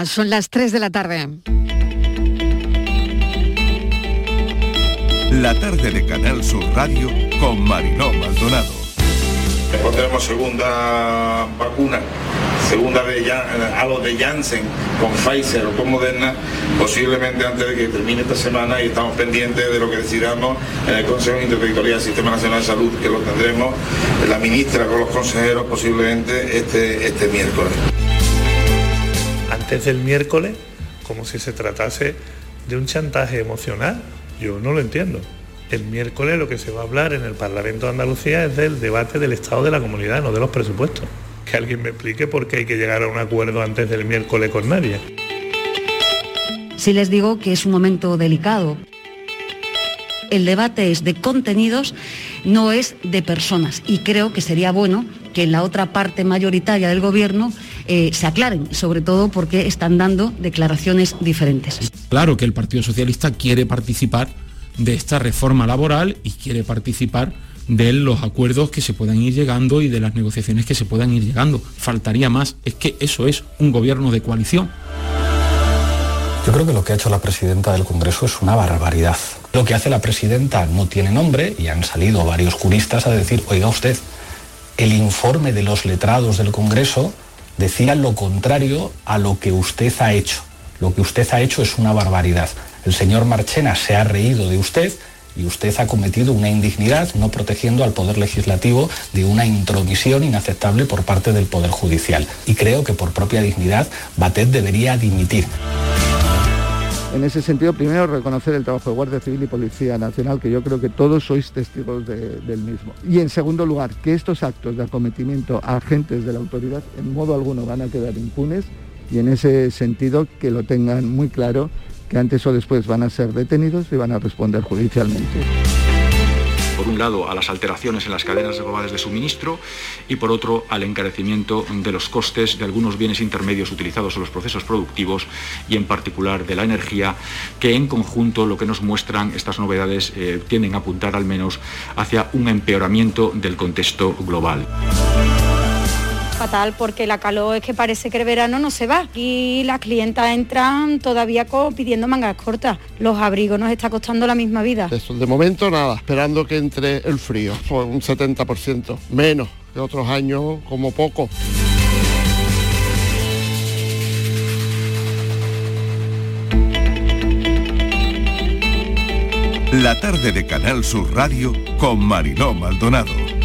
Andalucía, son las 3 de la tarde. La tarde de Canal Sur Radio con Mariló Maldonado. Después tenemos segunda vacuna, segunda de a los de Janssen con Pfizer o con Moderna, posiblemente antes de que termine esta semana y estamos pendientes de lo que decidamos en el Consejo Interterritorial del Sistema Nacional de Salud, que lo tendremos la ministra con los consejeros posiblemente este, este miércoles. Antes del miércoles, como si se tratase de un chantaje emocional yo no lo entiendo. El miércoles lo que se va a hablar en el Parlamento de Andalucía es del debate del Estado de la comunidad, no de los presupuestos. Que alguien me explique por qué hay que llegar a un acuerdo antes del miércoles con nadie. Si les digo que es un momento delicado, el debate es de contenidos, no es de personas. Y creo que sería bueno que en la otra parte mayoritaria del Gobierno eh, se aclaren, sobre todo porque están dando declaraciones diferentes. Claro que el Partido Socialista quiere participar de esta reforma laboral y quiere participar de los acuerdos que se puedan ir llegando y de las negociaciones que se puedan ir llegando. Faltaría más, es que eso es un gobierno de coalición. Yo creo que lo que ha hecho la presidenta del Congreso es una barbaridad. Lo que hace la presidenta no tiene nombre y han salido varios juristas a decir, oiga usted, el informe de los letrados del Congreso decía lo contrario a lo que usted ha hecho. Lo que usted ha hecho es una barbaridad. El señor Marchena se ha reído de usted y usted ha cometido una indignidad no protegiendo al Poder Legislativo de una intromisión inaceptable por parte del Poder Judicial. Y creo que por propia dignidad Batet debería dimitir. En ese sentido, primero reconocer el trabajo de Guardia Civil y Policía Nacional, que yo creo que todos sois testigos del mismo. Y en segundo lugar, que estos actos de acometimiento a agentes de la autoridad en modo alguno van a quedar impunes y en ese sentido que lo tengan muy claro, que antes o después van a ser detenidos y van a responder judicialmente por un lado, a las alteraciones en las cadenas globales de suministro y por otro, al encarecimiento de los costes de algunos bienes intermedios utilizados en los procesos productivos y en particular de la energía, que en conjunto lo que nos muestran estas novedades eh, tienden a apuntar al menos hacia un empeoramiento del contexto global fatal porque la calor es que parece que el verano no se va y las clientas entran todavía pidiendo mangas cortas. Los abrigos nos está costando la misma vida. Eso, de momento nada, esperando que entre el frío, por un 70%, menos que otros años como poco. La tarde de Canal Sur Radio con Mariló Maldonado.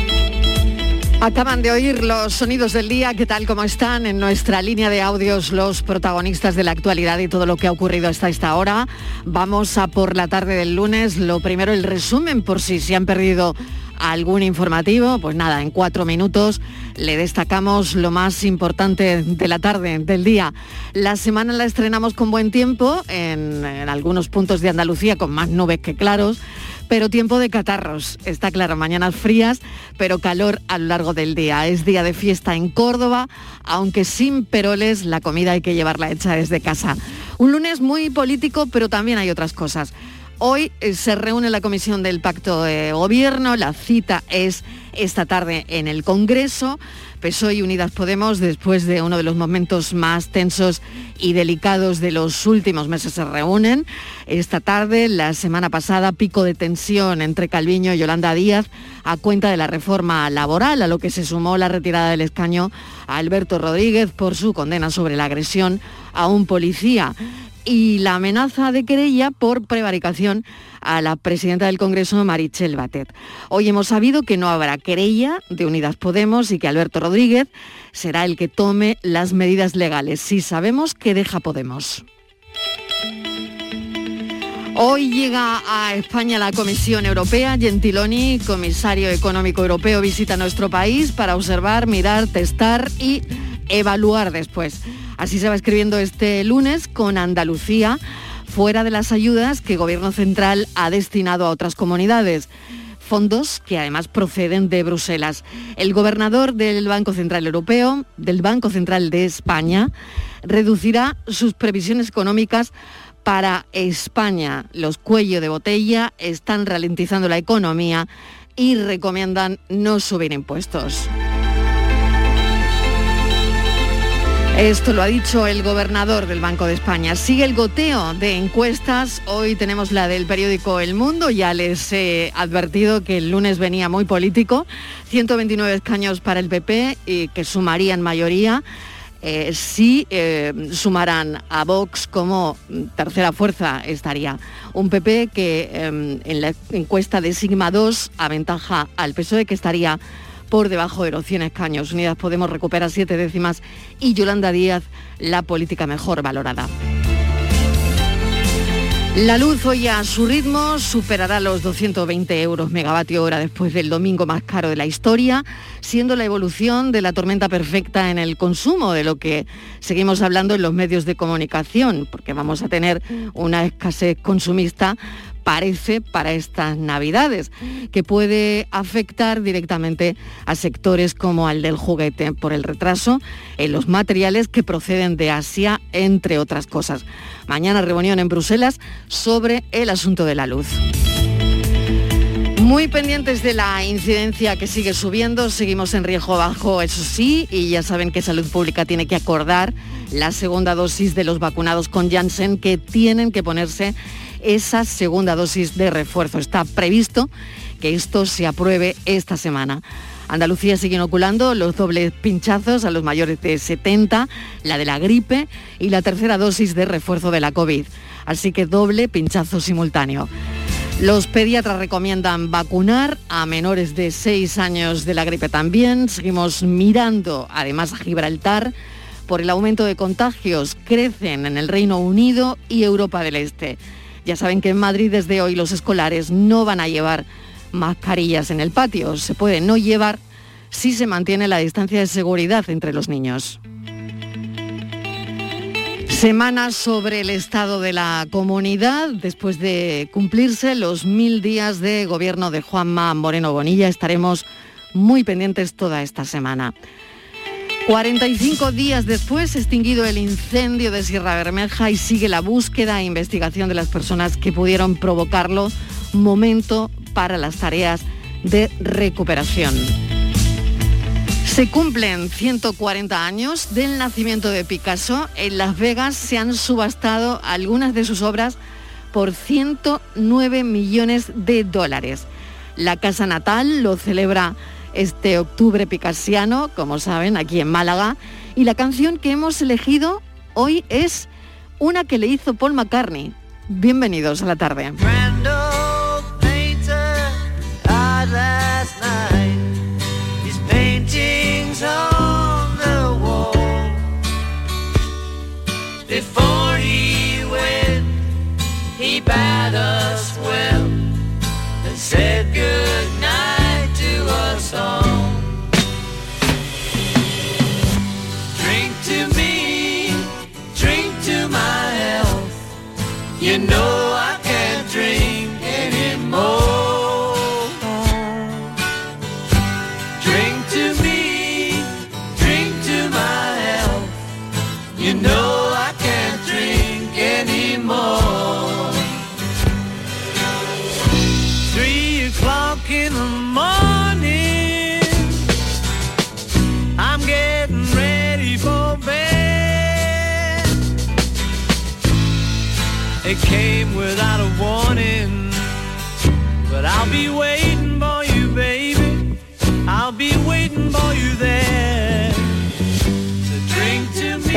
Acaban de oír los sonidos del día, ¿qué tal como están? En nuestra línea de audios los protagonistas de la actualidad y todo lo que ha ocurrido hasta esta hora. Vamos a por la tarde del lunes. Lo primero, el resumen por si se han perdido algún informativo. Pues nada, en cuatro minutos le destacamos lo más importante de la tarde, del día. La semana la estrenamos con buen tiempo en, en algunos puntos de Andalucía con más nubes que claros pero tiempo de catarros. Está claro, mañanas frías, pero calor a lo largo del día. Es día de fiesta en Córdoba, aunque sin peroles, la comida hay que llevarla hecha desde casa. Un lunes muy político, pero también hay otras cosas. Hoy eh, se reúne la comisión del pacto de gobierno, la cita es esta tarde en el Congreso. PSOE y Unidas Podemos, después de uno de los momentos más tensos y delicados de los últimos meses, se reúnen. Esta tarde, la semana pasada, pico de tensión entre Calviño y Yolanda Díaz a cuenta de la reforma laboral, a lo que se sumó la retirada del escaño a Alberto Rodríguez por su condena sobre la agresión a un policía y la amenaza de querella por prevaricación a la presidenta del Congreso, Marichel Batet. Hoy hemos sabido que no habrá querella de Unidas Podemos y que Alberto Rodríguez será el que tome las medidas legales. Si sabemos que deja Podemos. Hoy llega a España la Comisión Europea. Gentiloni, comisario económico europeo, visita nuestro país para observar, mirar, testar y evaluar después. Así se va escribiendo este lunes con Andalucía fuera de las ayudas que el Gobierno Central ha destinado a otras comunidades fondos que además proceden de Bruselas. El gobernador del Banco Central Europeo, del Banco Central de España, reducirá sus previsiones económicas para España. Los cuellos de botella están ralentizando la economía y recomiendan no subir impuestos. Esto lo ha dicho el gobernador del Banco de España. Sigue el goteo de encuestas. Hoy tenemos la del periódico El Mundo. Ya les he advertido que el lunes venía muy político. 129 escaños para el PP y que sumarían mayoría. Eh, sí eh, sumarán a Vox como tercera fuerza estaría. Un PP que em, en la encuesta de Sigma 2 aventaja al PSOE que estaría por debajo de los 100 escaños. Unidas Podemos recupera siete décimas y Yolanda Díaz la política mejor valorada. La luz hoy a su ritmo superará los 220 euros megavatio hora después del domingo más caro de la historia, siendo la evolución de la tormenta perfecta en el consumo, de lo que seguimos hablando en los medios de comunicación, porque vamos a tener una escasez consumista parece para estas navidades, que puede afectar directamente a sectores como al del juguete por el retraso en los materiales que proceden de Asia, entre otras cosas. Mañana reunión en Bruselas sobre el asunto de la luz. Muy pendientes de la incidencia que sigue subiendo, seguimos en riesgo bajo, eso sí, y ya saben que Salud Pública tiene que acordar la segunda dosis de los vacunados con Janssen que tienen que ponerse esa segunda dosis de refuerzo. Está previsto que esto se apruebe esta semana. Andalucía sigue inoculando los dobles pinchazos a los mayores de 70, la de la gripe y la tercera dosis de refuerzo de la COVID. Así que doble pinchazo simultáneo. Los pediatras recomiendan vacunar a menores de 6 años de la gripe también. Seguimos mirando además a Gibraltar por el aumento de contagios. Crecen en el Reino Unido y Europa del Este. Ya saben que en Madrid desde hoy los escolares no van a llevar mascarillas en el patio. Se puede no llevar si se mantiene la distancia de seguridad entre los niños. Semana sobre el estado de la comunidad. Después de cumplirse los mil días de gobierno de Juanma Moreno Bonilla, estaremos muy pendientes toda esta semana. 45 días después, extinguido el incendio de Sierra Bermeja y sigue la búsqueda e investigación de las personas que pudieron provocarlo, momento para las tareas de recuperación. Se cumplen 140 años del nacimiento de Picasso. En Las Vegas se han subastado algunas de sus obras por 109 millones de dólares. La casa natal lo celebra este octubre picasiano, como saben, aquí en Málaga. Y la canción que hemos elegido hoy es una que le hizo Paul McCartney. Bienvenidos a la tarde. know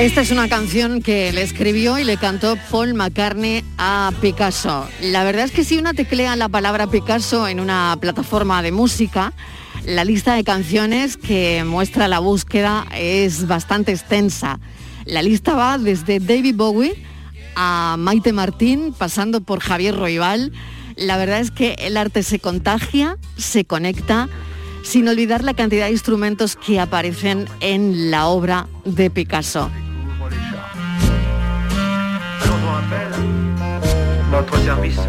Esta es una canción que le escribió y le cantó Paul McCartney a Picasso. La verdad es que si una teclea la palabra Picasso en una plataforma de música, la lista de canciones que muestra la búsqueda es bastante extensa. La lista va desde David Bowie a Maite Martín, pasando por Javier Roibal. La verdad es que el arte se contagia, se conecta, sin olvidar la cantidad de instrumentos que aparecen en la obra de Picasso. Service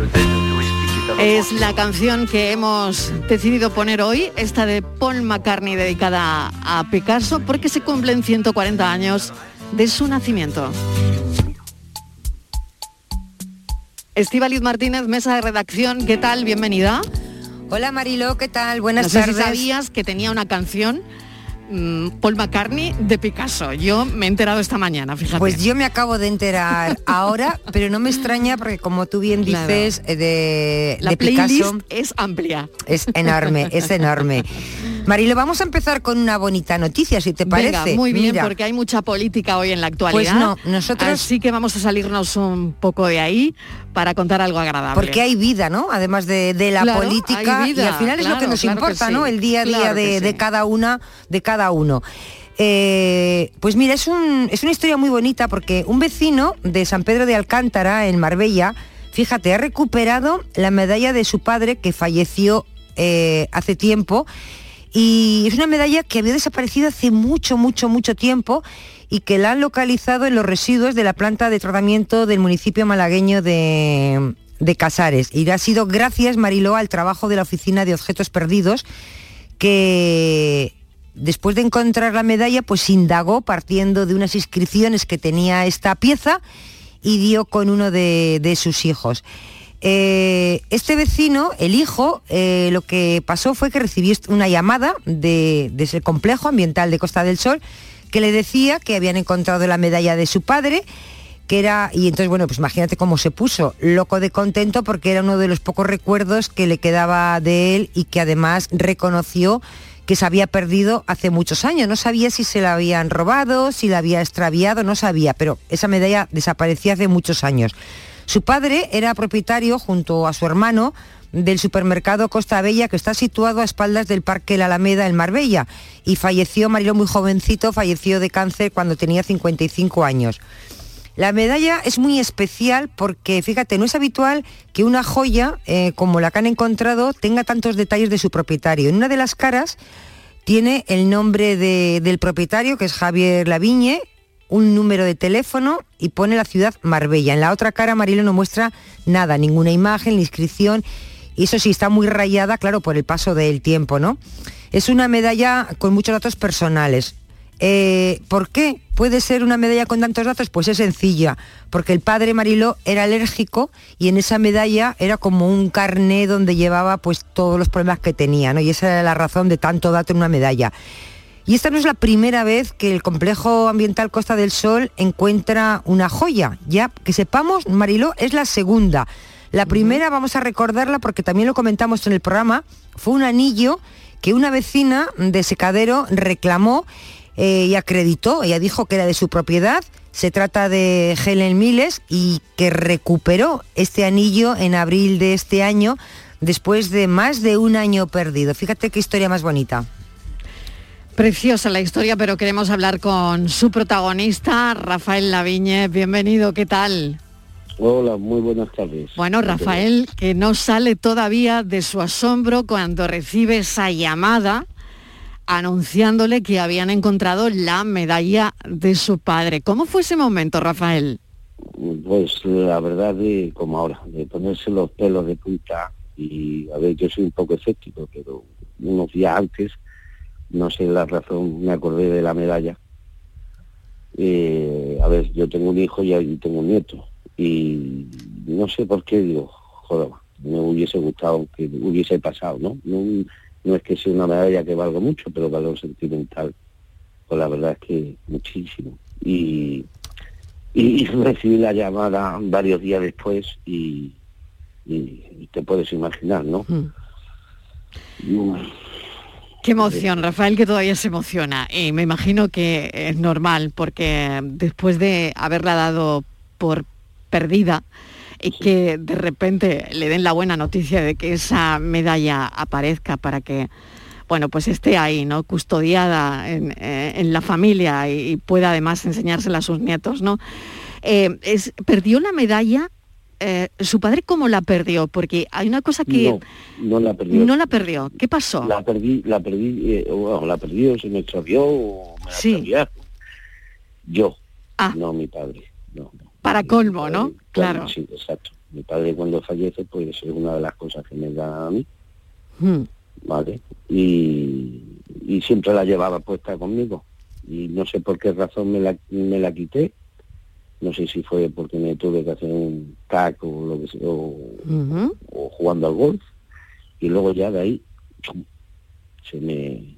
Es la canción que hemos decidido poner hoy, esta de Paul McCartney dedicada a Picasso, porque se cumplen 140 años de su nacimiento. Estíbaliz Martínez, mesa de redacción, ¿qué tal? Bienvenida. Hola Marilo, ¿qué tal? Buenas no sé tardes. si sabías que tenía una canción Paul McCartney de Picasso. Yo me he enterado esta mañana, fíjate. Pues yo me acabo de enterar ahora, pero no me extraña porque como tú bien dices, eh, de, La de playlist Picasso es amplia. es enorme, es enorme. Marilo, vamos a empezar con una bonita noticia, si te parece. Venga, muy bien, Mira, porque hay mucha política hoy en la actualidad. Pues no, nosotros- Así que vamos a salirnos un poco de ahí para contar algo agradable. Porque hay vida, ¿no? Además de, de la Claro, política vida, y al final es lo que nos claro que importa, sí, ¿no? El día a día de, sí. de cada una, de cada uno. Eh, pues mira, es, un- es una historia muy bonita porque un vecino de San Pedro de Alcántara, en Marbella, fíjate, ha recuperado la medalla de su padre que falleció eh, hace tiempo y es una medalla que había desaparecido hace mucho, mucho, mucho tiempo y que la han localizado en los residuos de la planta de tratamiento del municipio malagueño de, Casares. Y ha sido gracias, Mariló, al trabajo de la Oficina de Objetos Perdidos, que después de encontrar la medalla, pues indagó partiendo de unas inscripciones que tenía esta pieza y dio con uno de sus hijos. Eh, este vecino, el hijo, eh, lo que pasó fue que recibió una llamada de- el complejo ambiental de Costa del Sol que le decía que habían encontrado la medalla de su padre, que era, y entonces bueno, pues imagínate cómo se puso, loco de contento porque era uno de los pocos recuerdos que le quedaba de él y que además reconoció que se había perdido hace muchos años. No sabía si se la habían robado, si la había extraviado, no sabía, pero esa medalla desaparecía hace muchos años. Su padre era propietario, junto a su hermano, del supermercado Costa Bella, que está situado a espaldas del Parque La Alameda en Marbella. Y falleció, Marilo muy jovencito, falleció de cáncer cuando tenía 55 años. La medalla es muy especial porque, fíjate, no es habitual que una joya eh, como la que han encontrado tenga tantos detalles de su propietario. En una de las caras tiene el nombre de- del propietario, que es Javier Laviñe, un número de teléfono y pone la ciudad Marbella. En la otra cara Marilo no muestra nada, ninguna imagen, ni inscripción. Y eso sí, está muy rayada, claro, por el paso del tiempo, ¿no? Es una medalla con muchos datos personales. Eh, ¿Por qué puede ser una medalla con tantos datos? Pues es sencilla, porque el padre Mariló era alérgico y en esa medalla era como un carné donde llevaba pues todos los problemas que tenía, ¿no? Y esa era la razón de tanto dato en una medalla. Y esta no es la primera vez que el complejo ambiental Costa del Sol encuentra una joya. Ya que sepamos, Mariló, es la segunda. La primera, vamos a recordarla porque también lo comentamos en el programa, fue un anillo que una vecina de Secadero reclamó eh, y acreditó, ella dijo que era de su propiedad, se trata de Helen Miles y que recuperó este anillo en abril de este año después de más de un año perdido. Fíjate qué historia más bonita. Preciosa la historia, pero queremos hablar con su protagonista, Rafael Laviñe. Bienvenido, ¿qué tal? Hola, muy buenas tardes. Bueno, Rafael, que no sale todavía de su asombro cuando recibe esa llamada anunciándole que habían encontrado la medalla de su padre. ¿Cómo fue ese momento, Rafael? Pues la verdad de como ahora, de ponerse los pelos de punta y a ver, yo soy un poco escéptico, pero unos días antes, no sé la razón, me acordé de la medalla. Eh, a ver, yo tengo un hijo y ahí tengo un nieto y no sé por qué digo, joder, me hubiese gustado que hubiese pasado, ¿no? No, no es que sea una medalla que valga mucho, pero valor sentimental, pues la verdad es que muchísimo. Y, y recibí la llamada varios días después y, y- y te puedes imaginar, ¿no? Mm, Qué emoción, Rafael, que todavía se emociona. Y me imagino que es normal, porque después de haberla dado por perdida y que de repente le den la buena noticia de que esa medalla aparezca para que, bueno, pues esté ahí, ¿no? Custodiada en, eh, en la familia y, y pueda además enseñársela a sus nietos, ¿no? Eh, es, perdió la medalla. Eh, ¿Su padre cómo la perdió? Porque hay una cosa que No, no la perdí. no la perdió. ¿Qué pasó? La perdí, la perdí, eh, bueno, la perdí o se me extravió o me la Sí. Yo, Ah. no mi padre. No, no. Para colmo, ¿no? Claro. Sí, exacto. Mi padre cuando fallece, pues es una de las cosas que me da a mí, Hmm. ¿vale? Y, y siempre la llevaba puesta conmigo. Y no sé por qué razón me la, me la quité. No sé si fue porque me tuve que hacer un tac o lo que sea, o, o jugando al golf. Y luego ya de ahí chum, se me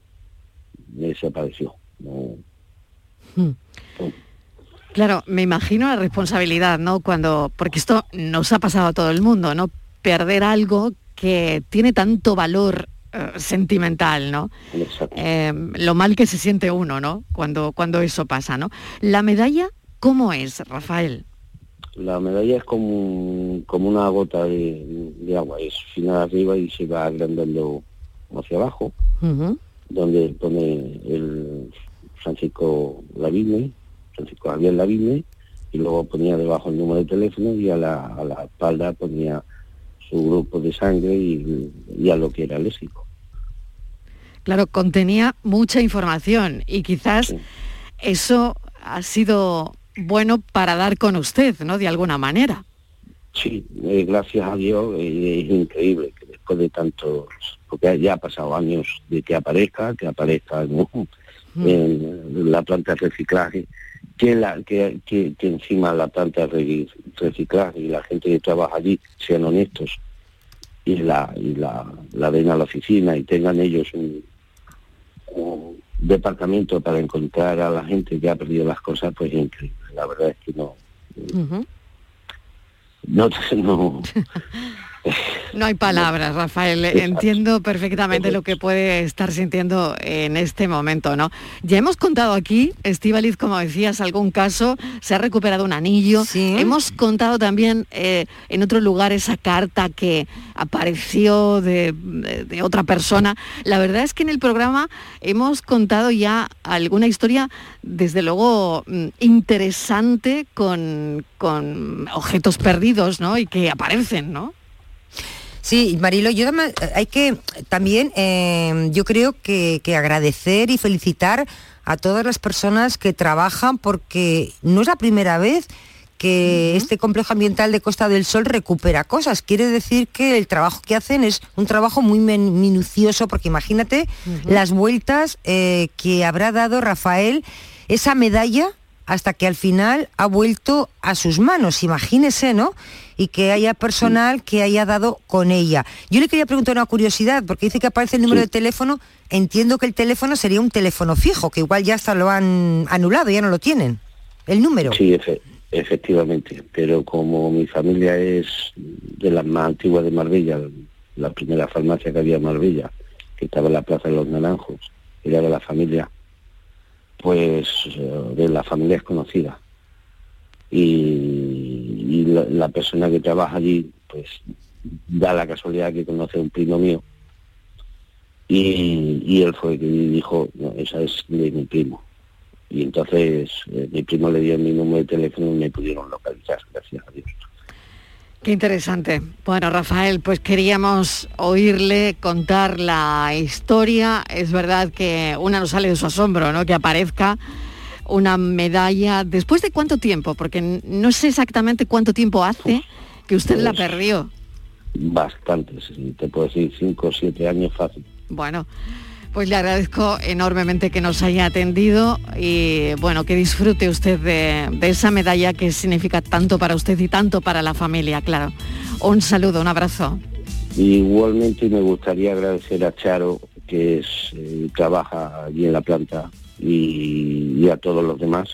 desapareció. No, Hmm. Claro, me imagino la responsabilidad, ¿no? Cuando, porque esto nos ha pasado a todo el mundo, ¿no? Perder algo que tiene tanto valor eh, sentimental, ¿no? Eh, lo mal que se siente uno, ¿no? Cuando, cuando eso pasa, ¿no? La medalla, ¿cómo es, Rafael? La medalla es como, como una gota de, de agua, es final arriba y se va agrandando hacia abajo, donde pone el Francisco Lavigne, Francisco Javier Lavigne, y luego ponía debajo el número de teléfono y a la, a la espalda ponía su grupo de sangre y, y a lo que era léxico. Claro, contenía mucha información y quizás eso ha sido bueno para dar con usted, ¿no? De alguna manera. Sí, eh, gracias a Dios, eh, es increíble que después de tantos, porque ya ha pasado años de que aparezca, que aparezca ¿no? en la planta de reciclaje, que, la, que, que, que encima la planta de reciclaje y la gente que trabaja allí sean honestos y la, y la, la den a la oficina y tengan ellos un, un departamento para encontrar a la gente que ha perdido las cosas, pues es increíble. La verdad es que no, no, no, No hay palabras, Rafael. Entiendo perfectamente lo que puede estar sintiendo en este momento, ¿no? Ya hemos contado aquí, Estivaliz, como decías, algún caso, se ha recuperado un anillo. Hemos contado también eh, en otro lugar esa carta que apareció de, de- de otra persona. La verdad es que en el programa hemos contado ya alguna historia, desde luego, mm, interesante con, con objetos perdidos, ¿no? Y que aparecen, ¿no? Sí, Marilo, yo hay que también, eh, yo creo que, que agradecer y felicitar a todas las personas que trabajan porque no es la primera vez que este complejo ambiental de Costa del Sol recupera cosas. Quiere decir que el trabajo que hacen es un trabajo muy minucioso, porque imagínate las vueltas eh, que habrá dado Rafael, esa medalla hasta que al final ha vuelto a sus manos. Imagínese, ¿no? Y que haya personal que haya dado con ella. Yo le quería preguntar una curiosidad, porque dice que aparece el número de teléfono. Entiendo que el teléfono sería un teléfono fijo, que igual ya hasta lo han anulado, ya no lo tienen. El número. Sí, efe- efectivamente, pero como mi familia es de las más antiguas de Marbella, la primera farmacia que había en Marbella, que estaba en la Plaza de los Naranjos, era de la familia, pues eh, de la familia es conocida. Y, y la, persona que trabaja allí, pues da la casualidad que conoce a un primo mío, y, y él fue que dijo, no, esa es de mi primo. Y entonces eh, mi primo le dio mi número de teléfono y me pudieron localizar, gracias a Dios. Qué interesante. Bueno, Rafael, pues queríamos oírle contar la historia. Es verdad que una nos sale de su asombro, ¿no? Que aparezca una medalla. ¿Después de cuánto tiempo? Porque no sé exactamente cuánto tiempo hace que usted la Pues- perdió. Bastantes, te puedo decir, cinco o siete años fácil. Bueno, pues le agradezco enormemente que nos haya atendido y bueno, que disfrute usted de, de esa medalla que significa tanto para usted y tanto para la familia, claro. Un saludo, un abrazo. Igualmente me gustaría agradecer a Charo, que es, eh, trabaja allí en la planta, y, y a todos los demás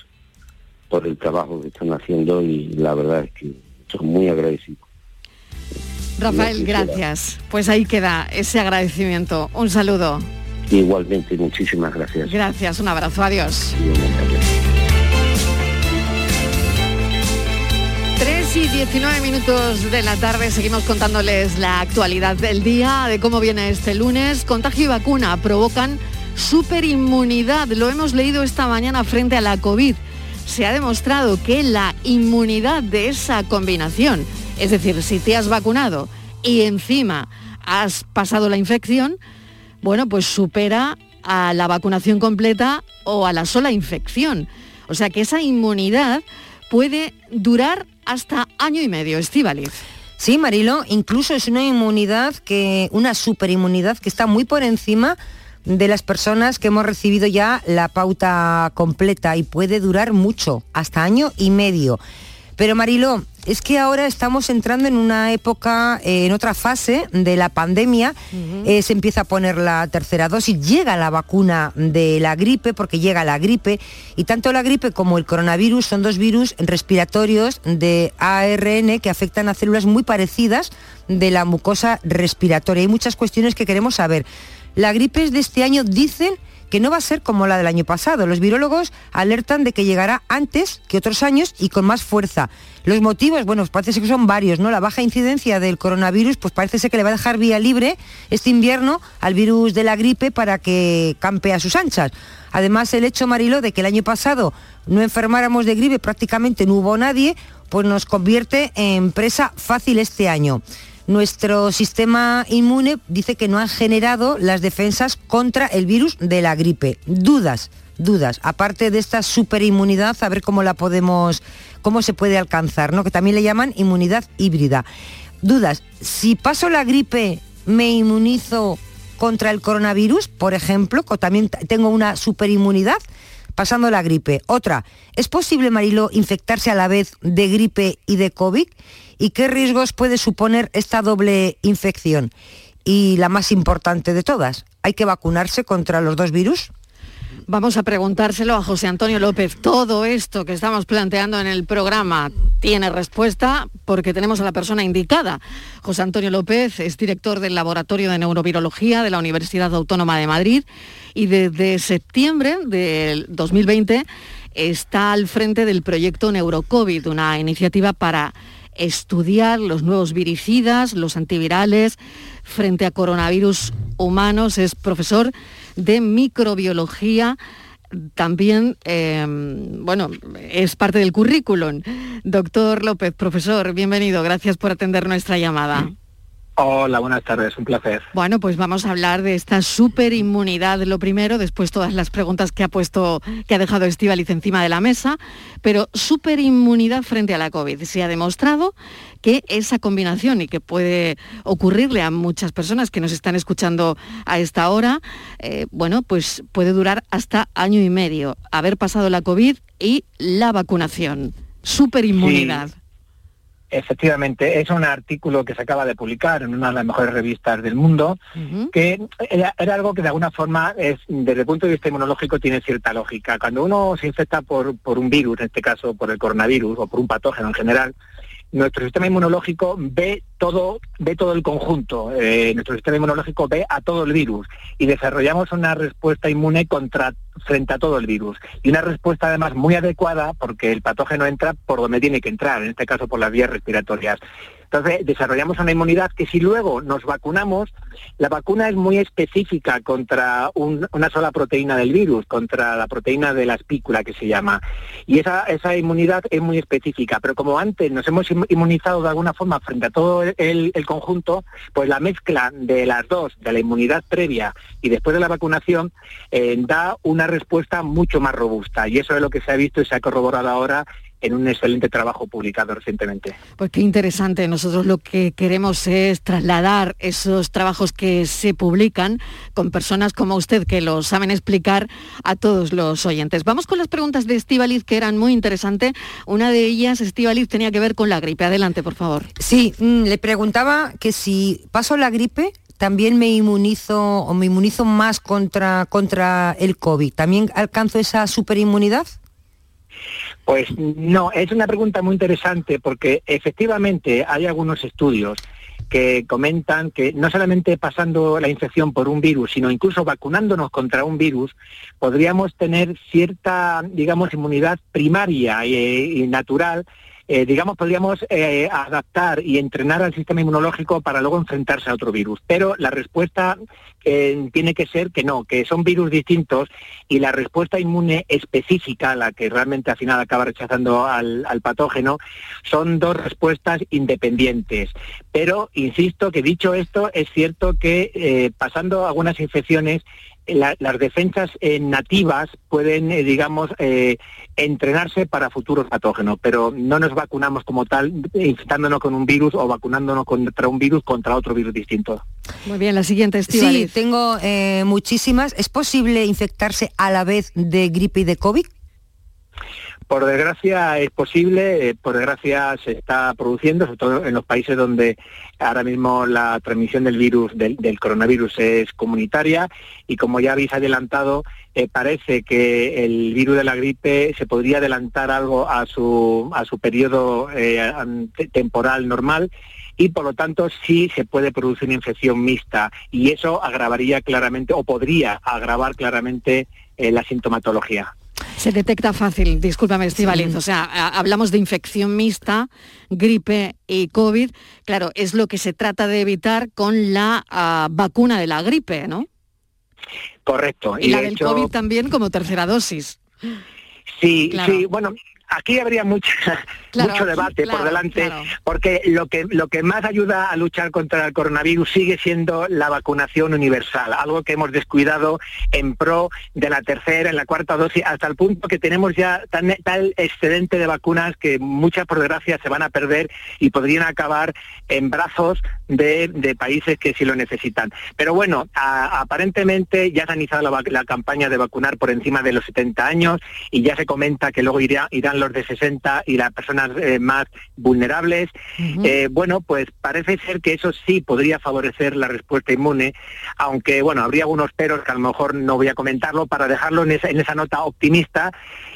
por el trabajo que están haciendo y la verdad es que estoy muy agradecido. Rafael, gracias. Pues ahí queda ese agradecimiento. Un saludo. Igualmente, muchísimas gracias. Gracias, un abrazo, adiós. 3 y 19 minutos de la tarde seguimos contándoles la actualidad del día, de cómo viene este lunes. Contagio y vacuna provocan superinmunidad. Lo hemos leído esta mañana frente a la COVID. Se ha demostrado que la inmunidad de esa combinación, es decir, si te has vacunado y encima has pasado la infección, bueno, pues supera a la vacunación completa o a la sola infección. O sea que esa inmunidad puede durar hasta año y medio, Estíbaliz. Sí, Marilo, incluso es una inmunidad que, una superinmunidad que está muy por encima de las personas que hemos recibido ya la pauta completa y puede durar mucho, hasta año y medio. Pero Mariló, es que ahora estamos entrando en una época, eh, en otra fase de la pandemia. Eh, se empieza a poner la tercera dosis, llega la vacuna de la gripe, porque llega la gripe, y tanto la gripe como el coronavirus son dos virus respiratorios de ARN que afectan a células muy parecidas de la mucosa respiratoria. Hay muchas cuestiones que queremos saber. La gripe de este año dicen que no va a ser como la del año pasado. Los virólogos alertan de que llegará antes que otros años y con más fuerza. Los motivos, bueno, parece que son varios, ¿no? La baja incidencia del coronavirus, pues parece ser que le va a dejar vía libre este invierno al virus de la gripe para que campe a sus anchas. Además, el hecho, Marilo, de que el año pasado no enfermáramos de gripe, prácticamente no hubo nadie, pues nos convierte en presa fácil este año nuestro sistema inmune dice que no han generado las defensas contra el virus de la gripe. Dudas, dudas. Aparte de esta superinmunidad, a ver cómo la podemos, cómo se puede alcanzar, ¿no? Que también le llaman inmunidad híbrida. Dudas. Si paso la gripe, me inmunizo contra el coronavirus, por ejemplo, también tengo una superinmunidad pasando la gripe. Otra, ¿es posible, Marilo, infectarse a la vez de gripe y de COVID? ¿Y qué riesgos puede suponer esta doble infección? Y la más importante de todas, ¿hay que vacunarse contra los dos virus? Vamos a preguntárselo a José Antonio López. Todo esto que estamos planteando en el programa tiene respuesta porque tenemos a la persona indicada. José Antonio López es director del Laboratorio de Neurovirología de la Universidad Autónoma de Madrid y desde septiembre del 2020 está al frente del proyecto Neurocovid, una iniciativa para estudiar los nuevos viricidas, los antivirales frente a coronavirus humanos. Es profesor de microbiología también, em, bueno, es parte del currículum. Doctor López, profesor, bienvenido. Gracias por atender nuestra llamada. Hola, buenas tardes, un placer. Bueno, pues vamos a hablar de esta superinmunidad, lo primero, después todas las preguntas que ha puesto, que ha dejado Estivaliz encima de la mesa, pero superinmunidad frente a la COVID. Se ha demostrado que esa combinación y que puede ocurrirle a muchas personas que nos están escuchando a esta hora, eh, bueno, pues puede durar hasta año y medio, haber pasado la COVID y la vacunación. Superinmunidad. Efectivamente, es un artículo que se acaba de publicar en una de las mejores revistas del mundo, que era, algo que de alguna forma, es, desde el punto de vista inmunológico, tiene cierta lógica. Cuando uno se infecta por, por un virus, en este caso por el coronavirus o por un patógeno en general, nuestro sistema inmunológico ve todo, ve todo el conjunto, eh, nuestro sistema inmunológico ve a todo el virus y desarrollamos una respuesta inmune contra frente a todo el virus. Y una respuesta además muy adecuada porque el patógeno entra por donde tiene que entrar, en este caso por las vías respiratorias. Entonces, desarrollamos una inmunidad que si luego nos vacunamos, la vacuna es muy específica contra una sola proteína del virus, contra la proteína de la espícula que se llama. Y esa, esa inmunidad es muy específica. Pero como antes nos hemos inmunizado de alguna forma frente a todo el, conjunto, pues la mezcla de las dos, de la inmunidad previa y después de la vacunación, eh, da una respuesta mucho más robusta. Y eso es lo que se ha visto y se ha corroborado ahora en un excelente trabajo publicado recientemente. Pues qué interesante. Nosotros lo que queremos es trasladar esos trabajos que se publican con personas como usted que lo saben explicar a todos los oyentes. Vamos con las preguntas de Estivaliz que eran muy interesantes. Una de ellas, Estivaliz, tenía que ver con la gripe. Adelante, por favor. Sí, mm, le preguntaba que si paso la gripe, también me inmunizo o me inmunizo más contra, contra el COVID. ¿También alcanzo esa superinmunidad? Pues no, es una pregunta muy interesante porque efectivamente hay algunos estudios que comentan que no solamente pasando la infección por un virus, sino incluso vacunándonos contra un virus, podríamos tener cierta, digamos, inmunidad primaria y, natural eh, digamos, podríamos eh, adaptar y entrenar al sistema inmunológico para luego enfrentarse a otro virus. Pero la respuesta eh, tiene que ser que no, que son virus distintos y la respuesta inmune específica, la que realmente al final acaba rechazando al, patógeno, son dos respuestas independientes. Pero, insisto, que dicho esto, es cierto que pasando algunas infecciones, las defensas eh, nativas pueden, eh, digamos, eh, entrenarse para futuros patógenos, pero no nos vacunamos como tal infectándonos con un virus o vacunándonos contra un virus contra otro virus distinto. Muy bien, la siguiente, es Sí, tengo muchísimas. ¿Es posible infectarse a la vez de gripe y de COVID? Por desgracia es posible, eh, por desgracia se está produciendo, sobre todo en los países donde ahora mismo la transmisión del virus, del, del coronavirus es comunitaria y como ya habéis adelantado, eh, parece que el virus de la gripe se podría adelantar algo a su, a su periodo eh, temporal normal y por lo tanto sí se puede producir una infección mixta y eso agravaría claramente o podría agravar claramente eh, la sintomatología. Se detecta fácil, discúlpame Estivaliz, o sea, a- hablamos de infección mixta, gripe y COVID, claro, es lo que se trata de evitar con la ah, vacuna de la gripe, ¿no? Correcto. Y, la de del hecho, COVID también como tercera dosis. Sí, Claro. sí, bueno, aquí habría mucha, Claro, mucho debate claro, por delante, claro. porque lo que, lo que más ayuda a luchar contra el coronavirus sigue siendo la vacunación universal, algo que hemos descuidado en pro de la tercera, en la cuarta dosis, hasta el punto que tenemos ya tan, tal excedente de vacunas que muchas, por desgracia, se van a perder y podrían acabar en brazos de, de países que sí lo necesitan. Pero bueno, a- aparentemente ya se ha iniciado la, la campaña de vacunar por encima de los 70 años y ya se comenta que luego irá- irán los de 60 y las personas eh, más vulnerables. Eh, bueno, pues parece ser que eso sí podría favorecer la respuesta inmune, aunque bueno, habría algunos peros que a lo mejor no voy a comentarlo para dejarlo en esa, en esa nota optimista.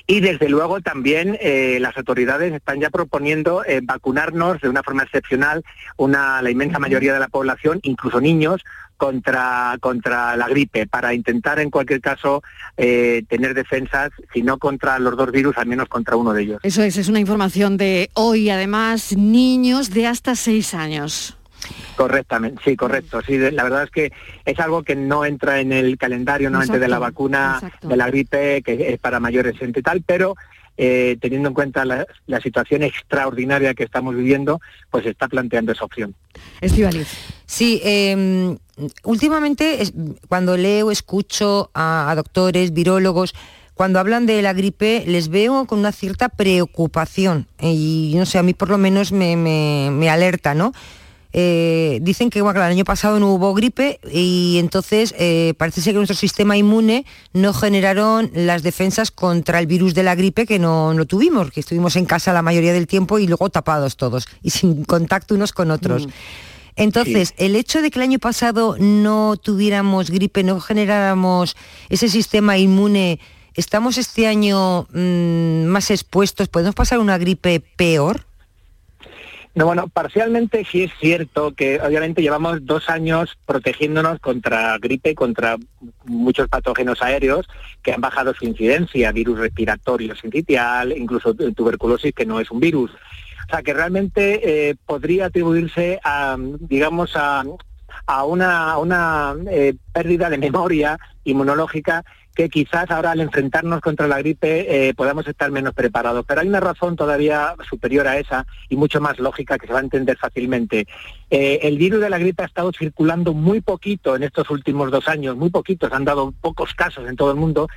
Y desde luego también eh, las autoridades están ya proponiendo vacunarnos de una forma excepcional, una, la inmensa mayoría de la población, incluso niños, contra, contra la gripe, para intentar en cualquier caso eh, tener defensas, si no contra los dos virus, al menos contra uno de ellos. Eso es, es una información de hoy, además, niños de hasta seis años. Correctamente, sí, correcto. Sí, la verdad es que es algo que no entra en el calendario normalmente de la vacuna exacto. de la gripe, que es para mayores y tal, pero eh, teniendo en cuenta la, la situación extraordinaria que estamos viviendo, pues está planteando esa opción. Estivaliz. Sí, eh, últimamente es- cuando leo, escucho a, a doctores, virólogos, cuando hablan de la gripe les veo con una cierta preocupación y no sé, a mí por lo menos me, me- me alerta, ¿no? Eh, dicen que bueno, el año pasado no hubo gripe y entonces eh, parece ser que nuestro sistema inmune no generaron las defensas contra el virus de la gripe que no, no tuvimos, que estuvimos en casa la mayoría del tiempo y luego tapados todos y sin contacto unos con otros. Entonces, el hecho de que el año pasado no tuviéramos gripe, no generáramos ese sistema inmune, ¿estamos este año mm, más expuestos? ¿Podemos pasar una gripe peor? No, bueno, parcialmente sí es cierto que obviamente llevamos dos años protegiéndonos contra gripe, contra muchos patógenos aéreos que han bajado su incidencia, virus respiratorio sincitial, incluso tu- tuberculosis que no es un virus. O sea que realmente eh, podría atribuirse a, digamos, a, a una, a una eh, pérdida de memoria inmunológica que quizás ahora al enfrentarnos contra la gripe eh, podamos estar menos preparados. Pero hay una razón todavía superior a esa y mucho más lógica que se va a entender fácilmente. Eh, el virus de la gripe ha estado circulando muy poquito en estos últimos dos años, muy poquitos, han dado pocos casos en todo el mundo,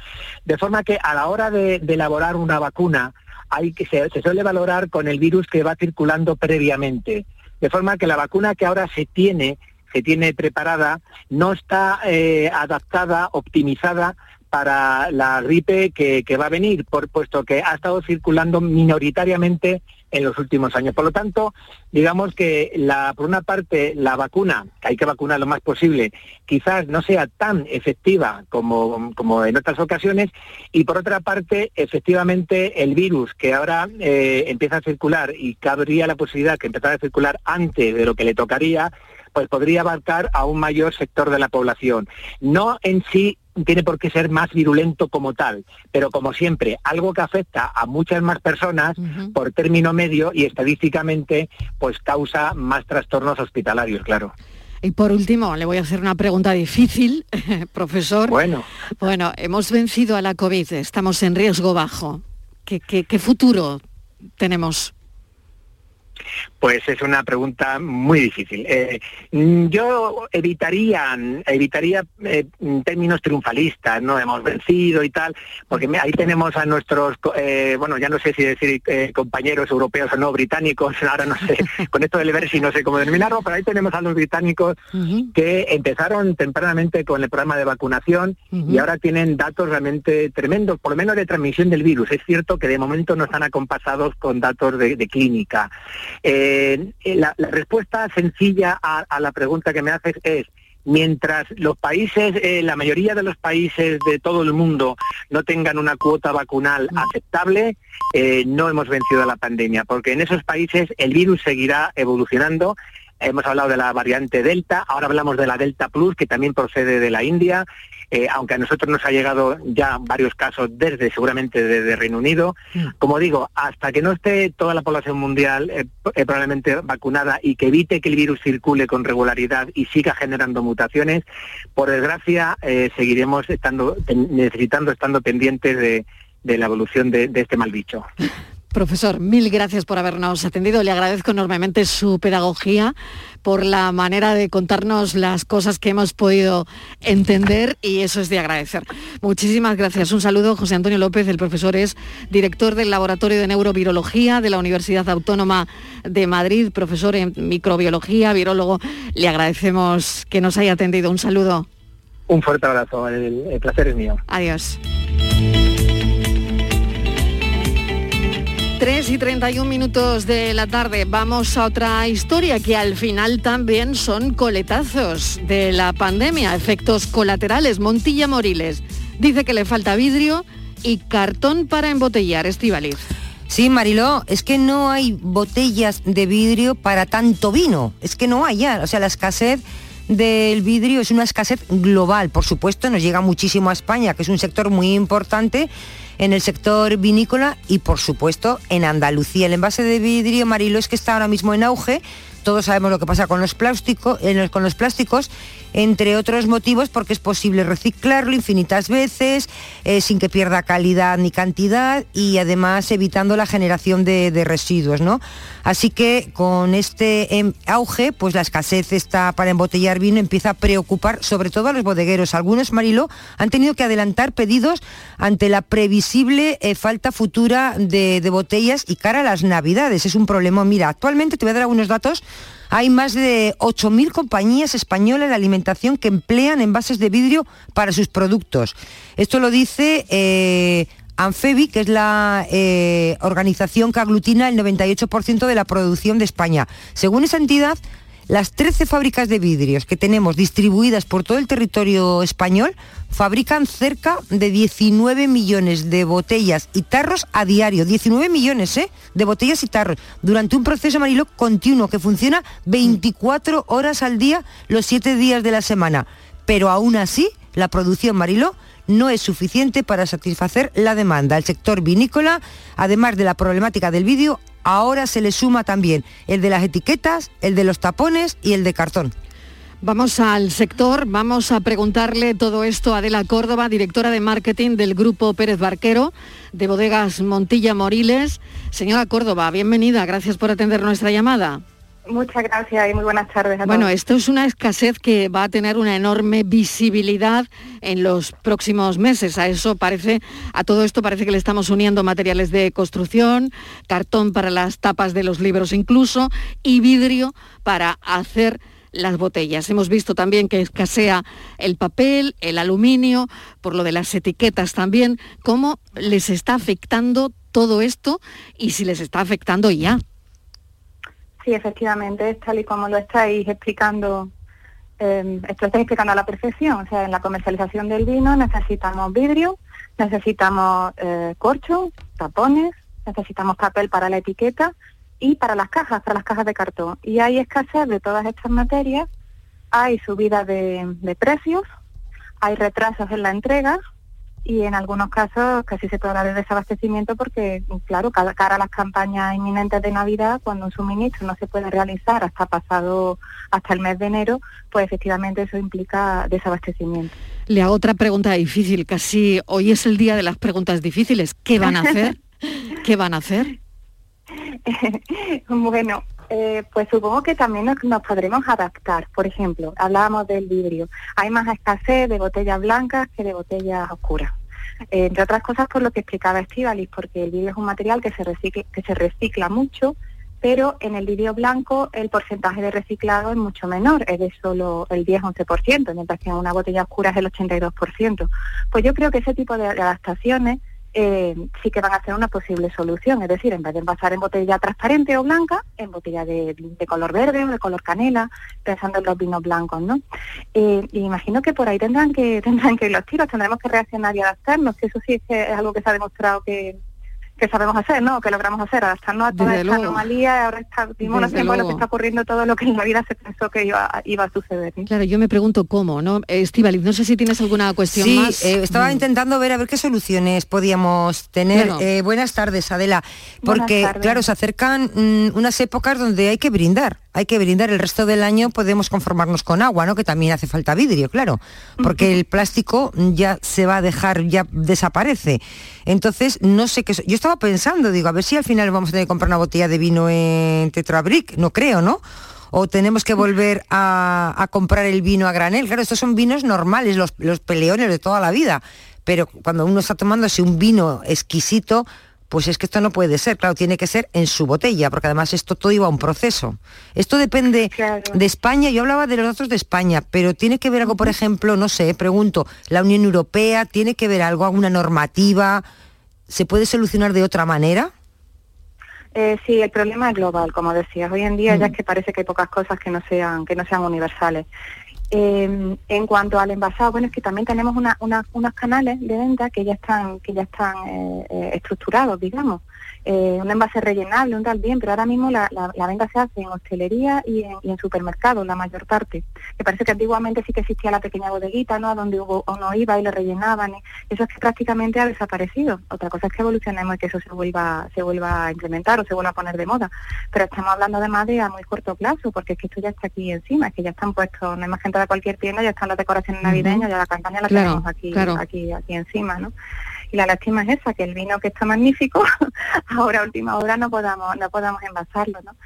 de forma que a la hora de, elaborar una vacuna hay que se, suele valorar con el virus que va circulando previamente. De forma que la vacuna que ahora se tiene, se tiene preparada, no está eh, adaptada, optimizada para la gripe que, va a venir, por, puesto que ha estado circulando minoritariamente en los últimos años. Por lo tanto, digamos que la, por una parte la vacuna, que hay que vacunar lo más posible, quizás no sea tan efectiva como, en otras ocasiones, y por otra parte, efectivamente, el virus que ahora eh, empieza a circular y que habría la posibilidad que empezara a circular antes de lo que le tocaría, pues podría abarcar a un mayor sector de la población. No en sí tiene por qué ser más virulento como tal, pero como siempre, algo que afecta a muchas más personas por término medio y estadísticamente, pues causa más trastornos hospitalarios, claro. Y por último, le voy a hacer una pregunta difícil, profesor. Bueno. Bueno, hemos vencido a la COVID, estamos en riesgo bajo. ¿Qué, qué- qué futuro tenemos? Pues es una pregunta muy difícil. Eh, mm, yo evitaría, evitaría eh, términos triunfalistas, ¿no? Hemos vencido y tal, porque ahí tenemos a nuestros, eh, bueno, ya no sé si decir eh, compañeros europeos o no, británicos, ahora no sé, con esto del Eversi no sé cómo denominarlo, pero ahí tenemos a los británicos que empezaron tempranamente con el programa de vacunación y ahora tienen datos realmente tremendos, por lo menos de transmisión del virus. Es cierto que de momento no están acompasados con datos de, de clínica. Eh, la, la respuesta sencilla a, a la pregunta que me haces es, mientras los países, eh, la mayoría de los países de todo el mundo no tengan una cuota vacunal aceptable, eh, no hemos vencido la pandemia, porque en esos países el virus seguirá evolucionando. Hemos hablado de la variante Delta, ahora hablamos de la Delta Plus, que también procede de la India, eh, aunque a nosotros nos ha llegado ya varios casos desde, seguramente desde Reino Unido. Como digo, hasta que no esté toda la población mundial eh, eh, probablemente vacunada y que evite que el virus circule con regularidad y siga generando mutaciones, por desgracia seguiremos estando necesitando, estando pendientes de, de la evolución de, de este mal bicho. Profesor, mil gracias por habernos atendido. Le agradezco enormemente su pedagogía, por la manera de contarnos las cosas que hemos podido entender y eso es de agradecer. Muchísimas gracias. Un saludo, José Antonio López, el profesor es director del Laboratorio de Neurovirología de la Universidad Autónoma de Madrid, profesor en microbiología, virólogo. Le agradecemos que nos haya atendido. Un saludo. Un fuerte abrazo, el- el placer es mío. Adiós. 3 y 31 minutos de la tarde. Vamos a otra historia que al final también son coletazos de la pandemia, efectos colaterales. Montilla Moriles dice que le falta vidrio y cartón para embotellar. Estivaliz. Sí, Mariló, es que no hay botellas de vidrio para tanto vino. Es que no hay ya. O sea, la escasez del vidrio es una escasez global. Por supuesto, nos llega muchísimo a España, que es un sector muy importante en el sector vinícola y, por supuesto, en Andalucía. El envase de vidrio, Mariló, es que está ahora mismo en auge. Todos sabemos lo que pasa con los, los plásticos, entre otros motivos porque es posible reciclarlo infinitas veces, eh, sin que pierda calidad ni cantidad y además evitando la generación de, de residuos. ¿no? Así que con este em, auge, pues la escasez está para embotellar vino empieza a preocupar sobre todo a los bodegueros. Algunos, Mariló, han tenido que adelantar pedidos ante la previsible eh, falta futura de, botellas y cara a las navidades. Es un problema. Mira, actualmente te voy a dar algunos datos. Hay más de 8.000 compañías españolas de alimentación que emplean envases de vidrio para sus productos. Esto lo dice eh, Anfebi, que es la eh, organización que aglutina el 98% de la producción de España. Según esa entidad, las 13 fábricas de vidrios que tenemos distribuidas por todo el territorio español fabrican cerca de 19 millones de botellas y tarros a diario. 19 millones ¿eh? de botellas y tarros durante un proceso amarilo continuo que funciona 24 horas al día, los 7 días de la semana. Pero aún así, la producción Mariló no es suficiente para satisfacer la demanda. El sector vinícola, además de la problemática del vidrio, ahora se le suma también el de las etiquetas, el de los tapones y el de cartón. Vamos al sector, vamos a preguntarle todo esto a Adela Córdoba, directora de marketing del Grupo Pérez Barquero de Bodegas Montilla Moriles. Señora Córdoba, bienvenida, gracias por atender nuestra llamada. Muchas gracias y muy buenas tardes a Bueno, todos. esto es una escasez que va a tener una enorme visibilidad en los próximos meses. A eso parece, a todo esto parece que le estamos uniendo materiales de construcción, cartón para las tapas de los libros incluso y vidrio para hacer las botellas. Hemos visto también que escasea el papel, el aluminio, por lo de las etiquetas también. ¿Cómo les está afectando todo esto y si les está afectando ya? Sí, efectivamente, es tal y como lo estáis explicando, eh, esto estáis explicando a la perfección. O sea, en la comercialización del vino necesitamos vidrio, necesitamos eh, corcho, tapones, necesitamos papel para la etiqueta y para las cajas, para las cajas de cartón. Y hay escasez de todas estas materias, hay subida de precios, hay retrasos en la entrega y en algunos casos casi se hablar de desabastecimiento porque, claro, cara a las campañas inminentes de Navidad, cuando un suministro no se puede realizar hasta pasado, hasta el mes de enero, pues efectivamente eso implica desabastecimiento. Le hago otra pregunta difícil, casi hoy es el día de las preguntas difíciles. ¿Qué van a hacer? ¿Qué van a hacer? bueno, eh, pues supongo que también nos, podremos adaptar. Por ejemplo, hablábamos del vidrio. Hay más escasez de botellas blancas que de botellas oscuras. Eh, entre otras cosas por lo que explicaba Estivalis, porque el vidrio es un material que se recicla, que se recicla mucho, pero en el vidrio blanco el porcentaje de reciclado es mucho menor, es de solo el 10-11%, mientras que en una botella oscura es el 82%. Pues yo creo que ese tipo de adaptaciones eh, sí que van a ser una posible solución, es decir, en vez de envasar en botella transparente o blanca, en botella de, color verde o de color canela, pensando en los vinos blancos, ¿no? Eh, y imagino que por ahí tendrán que tendrán que ir los tiros, tendremos que reaccionar y adaptarnos, que eso sí es algo que se ha demostrado que, que sabemos hacer, ¿no? Que logramos hacer, adaptarnos a toda Desde esta luego. anomalía, ahora está, vimos Desde tiempo lo que está ocurriendo todo lo que en la vida se pensó que iba, iba a suceder. Claro, yo me pregunto cómo, ¿no? Estivaliz, no sé si tienes alguna cuestión Sí, más. eh, estaba Mm. intentando ver a ver qué soluciones podíamos tener. Claro. Eh, buenas tardes, Adela. Porque, tardes. claro, se acercan mm, unas épocas donde hay que brindar. Hay que brindar. El resto del año podemos conformarnos con agua, ¿no? Que también hace falta vidrio, claro. Porque el plástico ya se va a dejar, ya desaparece. Entonces, no sé qué... Yo estaba pensando, digo, a ver si al final vamos a tener que comprar una botella de vino en Tetrabric. No creo, ¿no? o tenemos que volver a, a comprar el vino a granel. Claro, estos son vinos normales, los, los peleones de toda la vida. Pero cuando uno está tomándose un vino exquisito, pues es que esto no puede ser. Claro, tiene que ser en su botella, porque además esto todo iba a un proceso. Esto depende de España. Yo hablaba de los datos de España, pero tiene que ver algo, por ejemplo, no sé, pregunto, la Unión Europea, ¿tiene que ver algo, alguna normativa? ¿Se puede solucionar de otra manera? Eh, sí, el problema es global, como decías. Hoy en día ya es que parece que hay pocas cosas que no sean que no sean universales. Eh, en cuanto al envasado, bueno, es que también tenemos una, unos canales de venta que ya están que ya están eh, eh, estructurados, digamos. Eh, un envase rellenable, un tal bien, pero ahora mismo la, la- la venta se hace en hostelería y en, y en supermercados, la mayor parte. Me parece que antiguamente sí que existía la pequeña bodeguita, ¿no? A donde hubo, uno iba y lo rellenaban. y eso es que prácticamente ha desaparecido. Otra cosa es que evolucionemos y que eso se vuelva, se vuelva a implementar o se vuelva a poner de moda. Pero estamos hablando además de a muy corto plazo, porque es que esto ya está aquí encima, es que ya están puestos, no hay más gente de cualquier tienda, ya están las decoraciones navideñas, ya la campaña la Claro, tenemos aquí, claro. aquí, aquí encima, ¿no? Y la lástima es esa, que el vino que está magnífico, ahora a última hora no podamos, no podamos envasarlo, ¿no?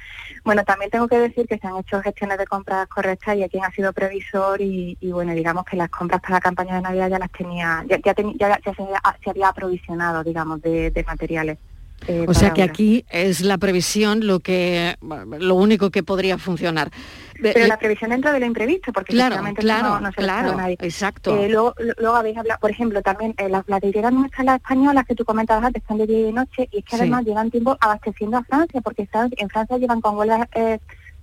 Bueno, también tengo que decir que se han hecho gestiones de compras correctas y aquí ha sido previsor y, bueno, digamos que las compras para la campaña de Navidad ya las tenía, ya, ya, teni- ya- ya se, se había aprovisionado, digamos, de, de materiales. Eh, O sea que ahora. aquí es la previsión lo que lo único que podría funcionar. Pero la previsión dentro de lo imprevisto, porque Claro, claro, no, no se claro, nadie. exacto. Eh, luego, luego habéis hablado, por ejemplo, también eh, las, vidrieras nuestras, las españolas, que tú comentabas antes, están de día y de noche, y es que Sí. además llevan tiempo abasteciendo a Francia, porque están- en Francia llevan con huelgas eh,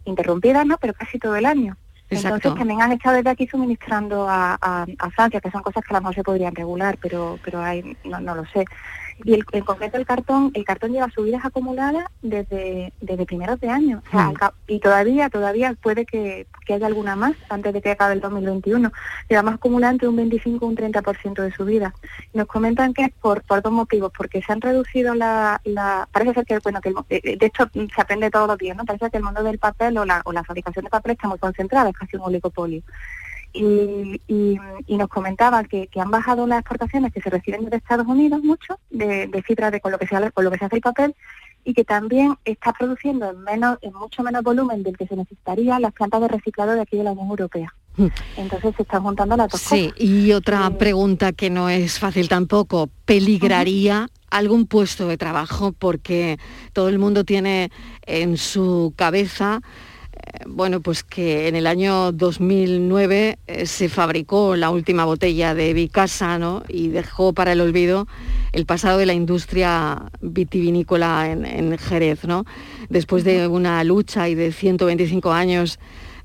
interrumpidas, ¿no? Pero casi todo el año. Exacto. Entonces también han estado desde aquí suministrando a, a- a Francia, que son cosas que a lo mejor se podrían regular, pero pero hay, no, no lo sé. Y el, en concreto el cartón, el cartón lleva subidas acumuladas desde, desde primeros de año. O sea, Mm. y todavía, todavía puede que, que haya alguna más antes de que acabe el 2021. Llevamos acumulando entre un 25 y un 30% de subida. Nos comentan que es por, por dos motivos, porque se han reducido la, la parece ser que, bueno, que el mo- eh, de hecho mm, se aprende todos los días, ¿no? Parece que el mundo del papel o la, o la fabricación de papel está muy concentrada, es casi un oligopolio y, y- y nos comentaban que, que han bajado las exportaciones que se reciben desde Estados Unidos mucho de, de fibra de con lo que se con lo que se hace el papel y que también está produciendo en menos en mucho menos volumen del que se necesitaría las plantas de reciclado de aquí de la Unión Europea. Entonces se están juntando las dos Sí, cosas. y otra pregunta que no es fácil tampoco, ¿peligraría algún puesto de trabajo? Porque todo el mundo tiene en su cabeza, eh, bueno, pues que en el año 2009 eh, se fabricó la última botella de Vicasa, ¿no? Y dejó para el olvido el pasado de la industria vitivinícola en, en Jerez, ¿no? Después de una lucha y de 125 años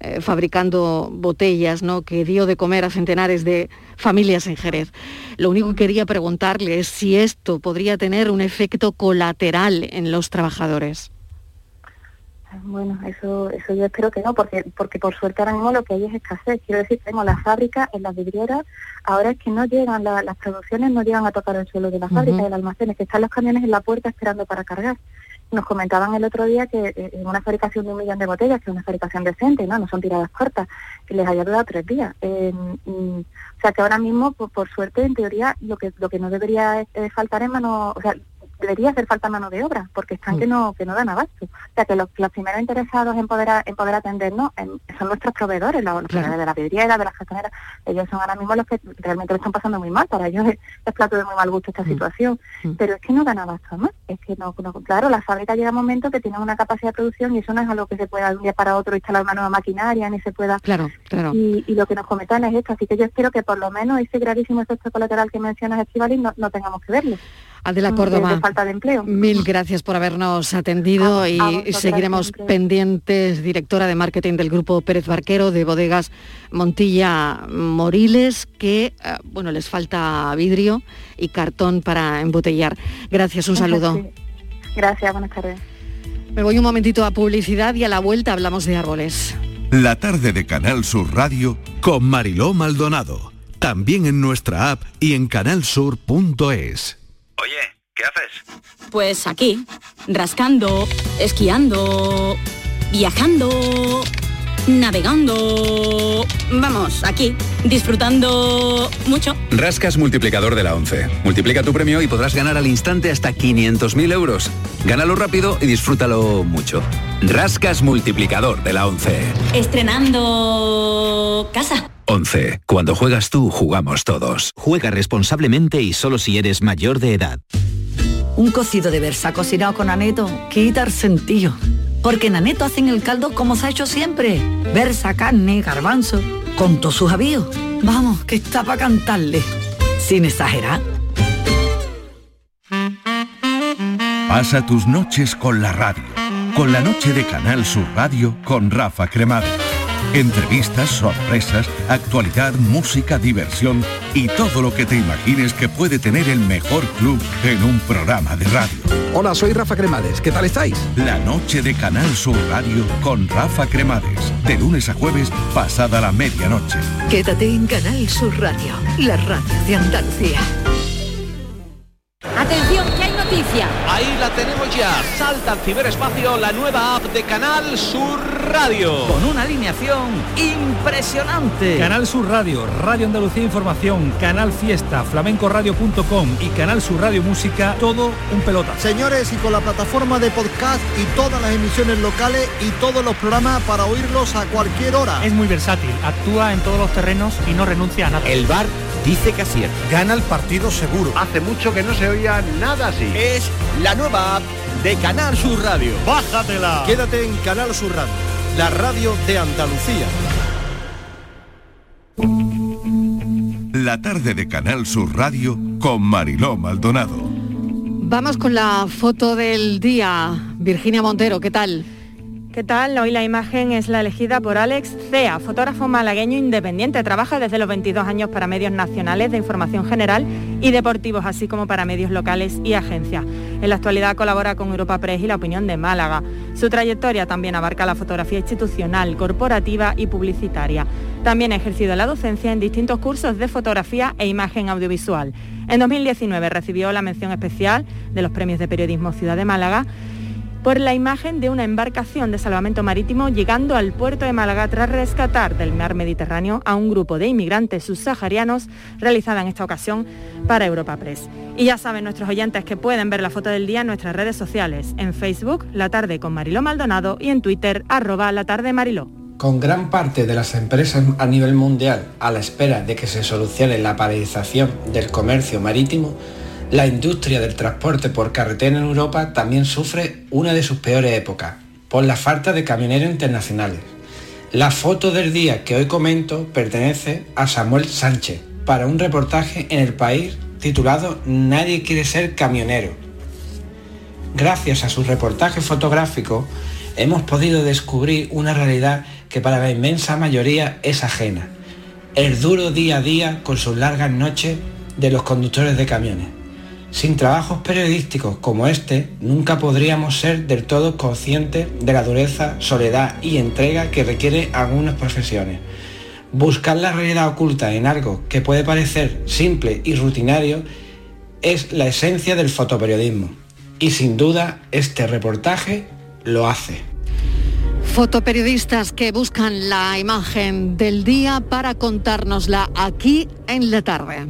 eh, fabricando botellas, ¿no? que dio de comer a centenares de familias en Jerez. Lo único que quería preguntarle es si esto podría tener un efecto colateral en los trabajadores. Bueno, eso, eso yo espero que no, porque, porque por suerte ahora mismo lo que hay es escasez. Quiero decir, tengo las fábricas, en las vidrieras, ahora es que no llegan, la- las producciones no llegan a tocar el suelo de la Ujú. fábrica, del almacén, es que están los camiones en la puerta esperando para cargar. Nos comentaban el otro día que eh, en una fabricación de un millón de botellas, que es una fabricación decente, no, no son tiradas cortas, que les haya durado tres días. Eh, mm, o sea que ahora mismo, por, por suerte, en teoría, lo que lo que no debería eh, faltar es mano, o sea, debería hacer falta mano de obra, porque están que no que no dan abasto. O sea, que los, los primeros interesados en poder a- en poder atendernos em, son nuestros proveedores, los, los de la vidriera, de las gestioneras. Ellos son ahora mismo los que realmente lo están pasando muy mal. Para ellos es, es plato de muy mal gusto esta situación. Pero es que no dan abasto más. Es que no, no- claro, la fábrica llega un momento que tiene una capacidad de producción y eso no es algo que se pueda de un día para otro instalar una nueva maquinaria, ni se pueda Claro, claro. y, y lo que nos comentan es esto, así que yo espero que por lo menos ese gravísimo efecto colateral que mencionas, Estivali, no, no tengamos que verlo. Adela Mm, Córdoba. de- de falta de empleo. Mil gracias por habernos atendido A- y seguiremos pendientes, directora de marketing del grupo Pérez Barquero de bodegas Montilla Moriles, que eh, bueno, les falta vidrio y cartón para embotellar. Gracias, un saludo. Sí. Gracias, buenas tardes. Me voy un momentito a publicidad y a la vuelta hablamos de árboles. La tarde de Canal Sur Radio con Mariló Maldonado. También en nuestra app y en canalsur.es. Oye, ¿qué haces? Pues aquí, rascando, esquiando, viajando, navegando. Vamos, aquí, disfrutando mucho. Rascas multiplicador de la 11. Multiplica tu premio y podrás ganar al instante hasta 500.000 euros. Gánalo rápido y disfrútalo mucho. Rascas multiplicador de la 11. Estrenando casa. 11. Cuando juegas tú, jugamos todos. Juega responsablemente y solo si eres mayor de edad. Un cocido de versa cocinado con aneto quita el sentido. Porque en aneto hacen el caldo como se ha hecho siempre. Versa, carne, garbanzo, con todos sus avíos. Vamos, que está para cantarle. Sin exagerar. Pasa tus noches con la radio. Con la noche de Canal Sur Radio con Rafa Cremades. Entrevistas, sorpresas, actualidad, música, diversión y todo lo que te imagines que puede tener el mejor club en un programa de radio. Hola, soy Rafa Cremades. ¿Qué tal estáis? La noche de Canal Sur Radio con Rafa Cremades. De lunes a jueves, pasada la medianoche. Quédate en Canal Sur Radio, la radio de Andalucía. Ahí la tenemos ya. Salta al ciberespacio la nueva app de Canal Sur Radio. Con una alineación impresionante. Canal Sur Radio, Radio Andalucía Información, Canal Fiesta, flamencoradio.com y Canal Sur Radio Música, todo un pelota. Señores, y con la plataforma de podcast y todas las emisiones locales y todos los programas para oírlos a cualquier hora. Es muy versátil, actúa en todos los terrenos y no renuncia a nada. El bar dice que acierta. Gana el partido seguro. Hace mucho que no se oía nada así. Es la nueva app de Canal Sur Radio. ¡Bájatela! Quédate en Canal Sur Radio, la radio de Andalucía. La tarde de Canal Sur Radio con Mariló Maldonado. Vamos con la foto del día. Virginia Montero, ¿qué tal? ¿Qué tal? Hoy la imagen es la elegida por Alex Cea, fotógrafo malagueño independiente. Trabaja desde los 22 años para medios nacionales de información general y deportivos, así como para medios locales y agencias. En la actualidad colabora con Europa Press y La Opinión de Málaga. Su trayectoria también abarca la fotografía institucional, corporativa y publicitaria. También ha ejercido la docencia en distintos cursos de fotografía e imagen audiovisual. En 2019 recibió la mención especial de los premios de periodismo Ciudad de Málaga por la imagen de una embarcación de salvamento marítimo llegando al puerto de Málaga tras rescatar del mar Mediterráneo a un grupo de inmigrantes subsaharianos realizada en esta ocasión para Europa Press. Y ya saben nuestros oyentes que pueden ver la foto del día en nuestras redes sociales, en Facebook, La Tarde con Mariló Maldonado y en Twitter, arroba La Tarde Mariló. Con gran parte de las empresas a nivel mundial a la espera de que se solucione la paralización del comercio marítimo, la industria del transporte por carretera en Europa también sufre una de sus peores épocas, por la falta de camioneros internacionales. La foto del día que hoy comento pertenece a Samuel Sánchez para un reportaje en el país titulado Nadie quiere ser camionero. Gracias a su reportaje fotográfico hemos podido descubrir una realidad que para la inmensa mayoría es ajena. El duro día a día con sus largas noches de los conductores de camiones. Sin trabajos periodísticos como este, nunca podríamos ser del todo conscientes de la dureza, soledad y entrega que requiere algunas profesiones. Buscar la realidad oculta en algo que puede parecer simple y rutinario es la esencia del fotoperiodismo. Y sin duda, este reportaje lo hace. Fotoperiodistas que buscan la imagen del día para contárnosla aquí en la tarde.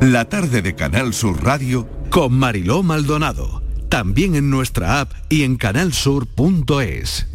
La tarde de Canal Sur Radio con Mariló Maldonado. también en nuestra app y en canalsur.es.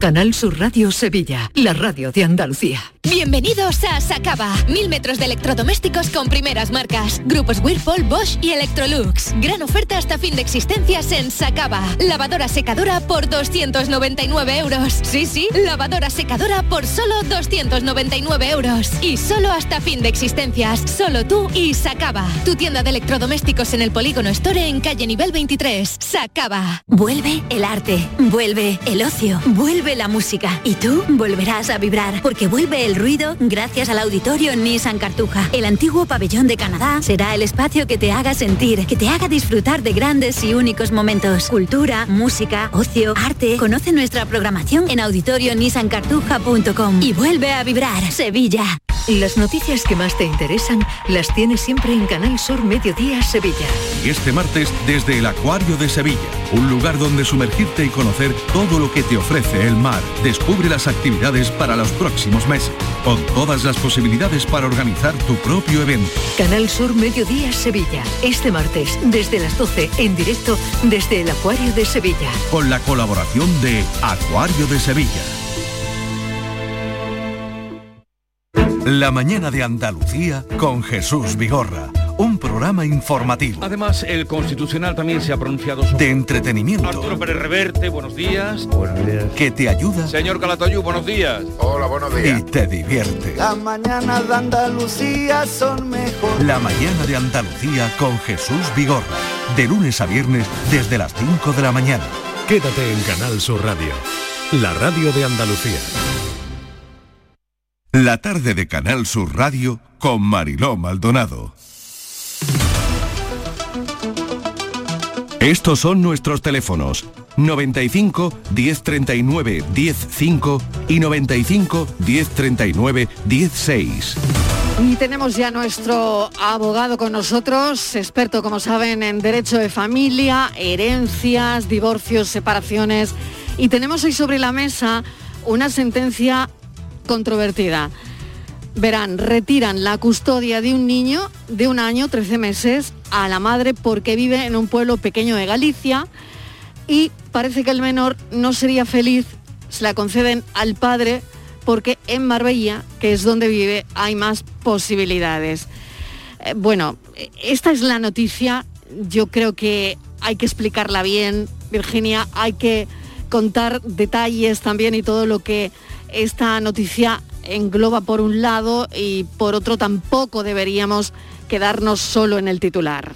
Canal Sur Radio Sevilla, la radio de Andalucía. Bienvenidos a Sacaba. Mil metros de electrodomésticos con primeras marcas. Grupos Whirlpool, Bosch y Electrolux. Gran oferta hasta fin de existencias en Sacaba. Lavadora secadora por 299 euros. Sí, sí, lavadora secadora por solo 299 euros. Y solo hasta fin de existencias. Solo tú y Sacaba. Tu tienda de electrodomésticos en el Polígono Store en calle nivel 23. Sacaba. Vuelve el arte. Vuelve el ocio. Vuelve la música. Y tú volverás a vibrar porque vuelve el ruido gracias al auditorio Nissan Cartuja. El antiguo pabellón de Canadá será el espacio que te haga sentir, que te haga disfrutar de grandes y únicos momentos. Cultura, música, ocio, arte. Conoce nuestra programación en auditorionissancartuja.com y vuelve a vibrar Sevilla. Las noticias que más te interesan las tienes siempre en Canal Sur Mediodía Sevilla. Y este martes desde el Acuario de Sevilla, un lugar donde sumergirte y conocer todo lo que te ofrece el mar. Descubre las actividades para los próximos meses, con todas las posibilidades para organizar tu propio evento. Canal Sur Mediodía Sevilla. Este martes desde las 12 en directo desde el Acuario de Sevilla. Con la colaboración de Acuario de Sevilla. La mañana de Andalucía con Jesús Vigorra. Un programa informativo. Además, el Constitucional también se ha pronunciado sobre... De entretenimiento. Arturo Pérez Reverte, buenos días. Buenos días. Que te ayuda. Señor Calatayú, buenos días. Hola, buenos días. Y te divierte. Las mañanas de Andalucía son mejor. La mañana de Andalucía con Jesús Vigorra. De lunes a viernes desde las 5 de la mañana. Quédate en Canal Sur Radio. La radio de Andalucía. La tarde de Canal Sur Radio con Mariló Maldonado. Estos son nuestros teléfonos 95 1039 105 y 95 1039 16. Y tenemos ya nuestro abogado con nosotros, experto, como saben, en derecho de familia, herencias, divorcios, separaciones. Y tenemos hoy sobre la mesa una sentencia controvertida. Verán, retiran la custodia de un niño de un año, 13 meses, a la madre porque vive en un pueblo pequeño de Galicia y parece que el menor no sería feliz, se la conceden al padre porque en Marbella, que es donde vive, hay más posibilidades. Eh, bueno, esta es la noticia, yo creo que hay que explicarla bien, Virginia, hay que contar detalles también y todo lo que esta noticia engloba por un lado y por otro tampoco deberíamos quedarnos solo en el titular.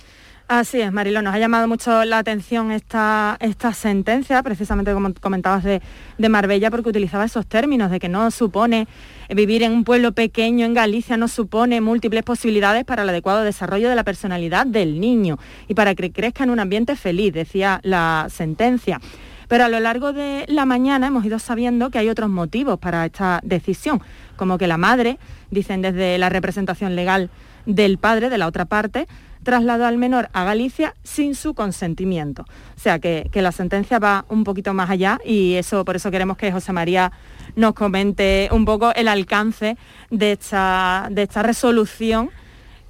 Así es, Marilo, nos ha llamado mucho la atención esta, esta sentencia, precisamente como comentabas de, de, Marbella, porque utilizaba esos términos de que no supone vivir en un pueblo pequeño en Galicia, no supone múltiples posibilidades para el adecuado desarrollo de la personalidad del niño y para que crezca en un ambiente feliz, decía la sentencia. Pero a lo largo de la mañana hemos ido sabiendo que hay otros motivos para esta decisión, como que la madre, dicen desde la representación legal del padre, de la otra parte, trasladó al menor a Galicia sin su consentimiento. O sea que, que, la sentencia va un poquito más allá y eso por eso queremos que José María nos comente un poco el alcance de esta, de esta resolución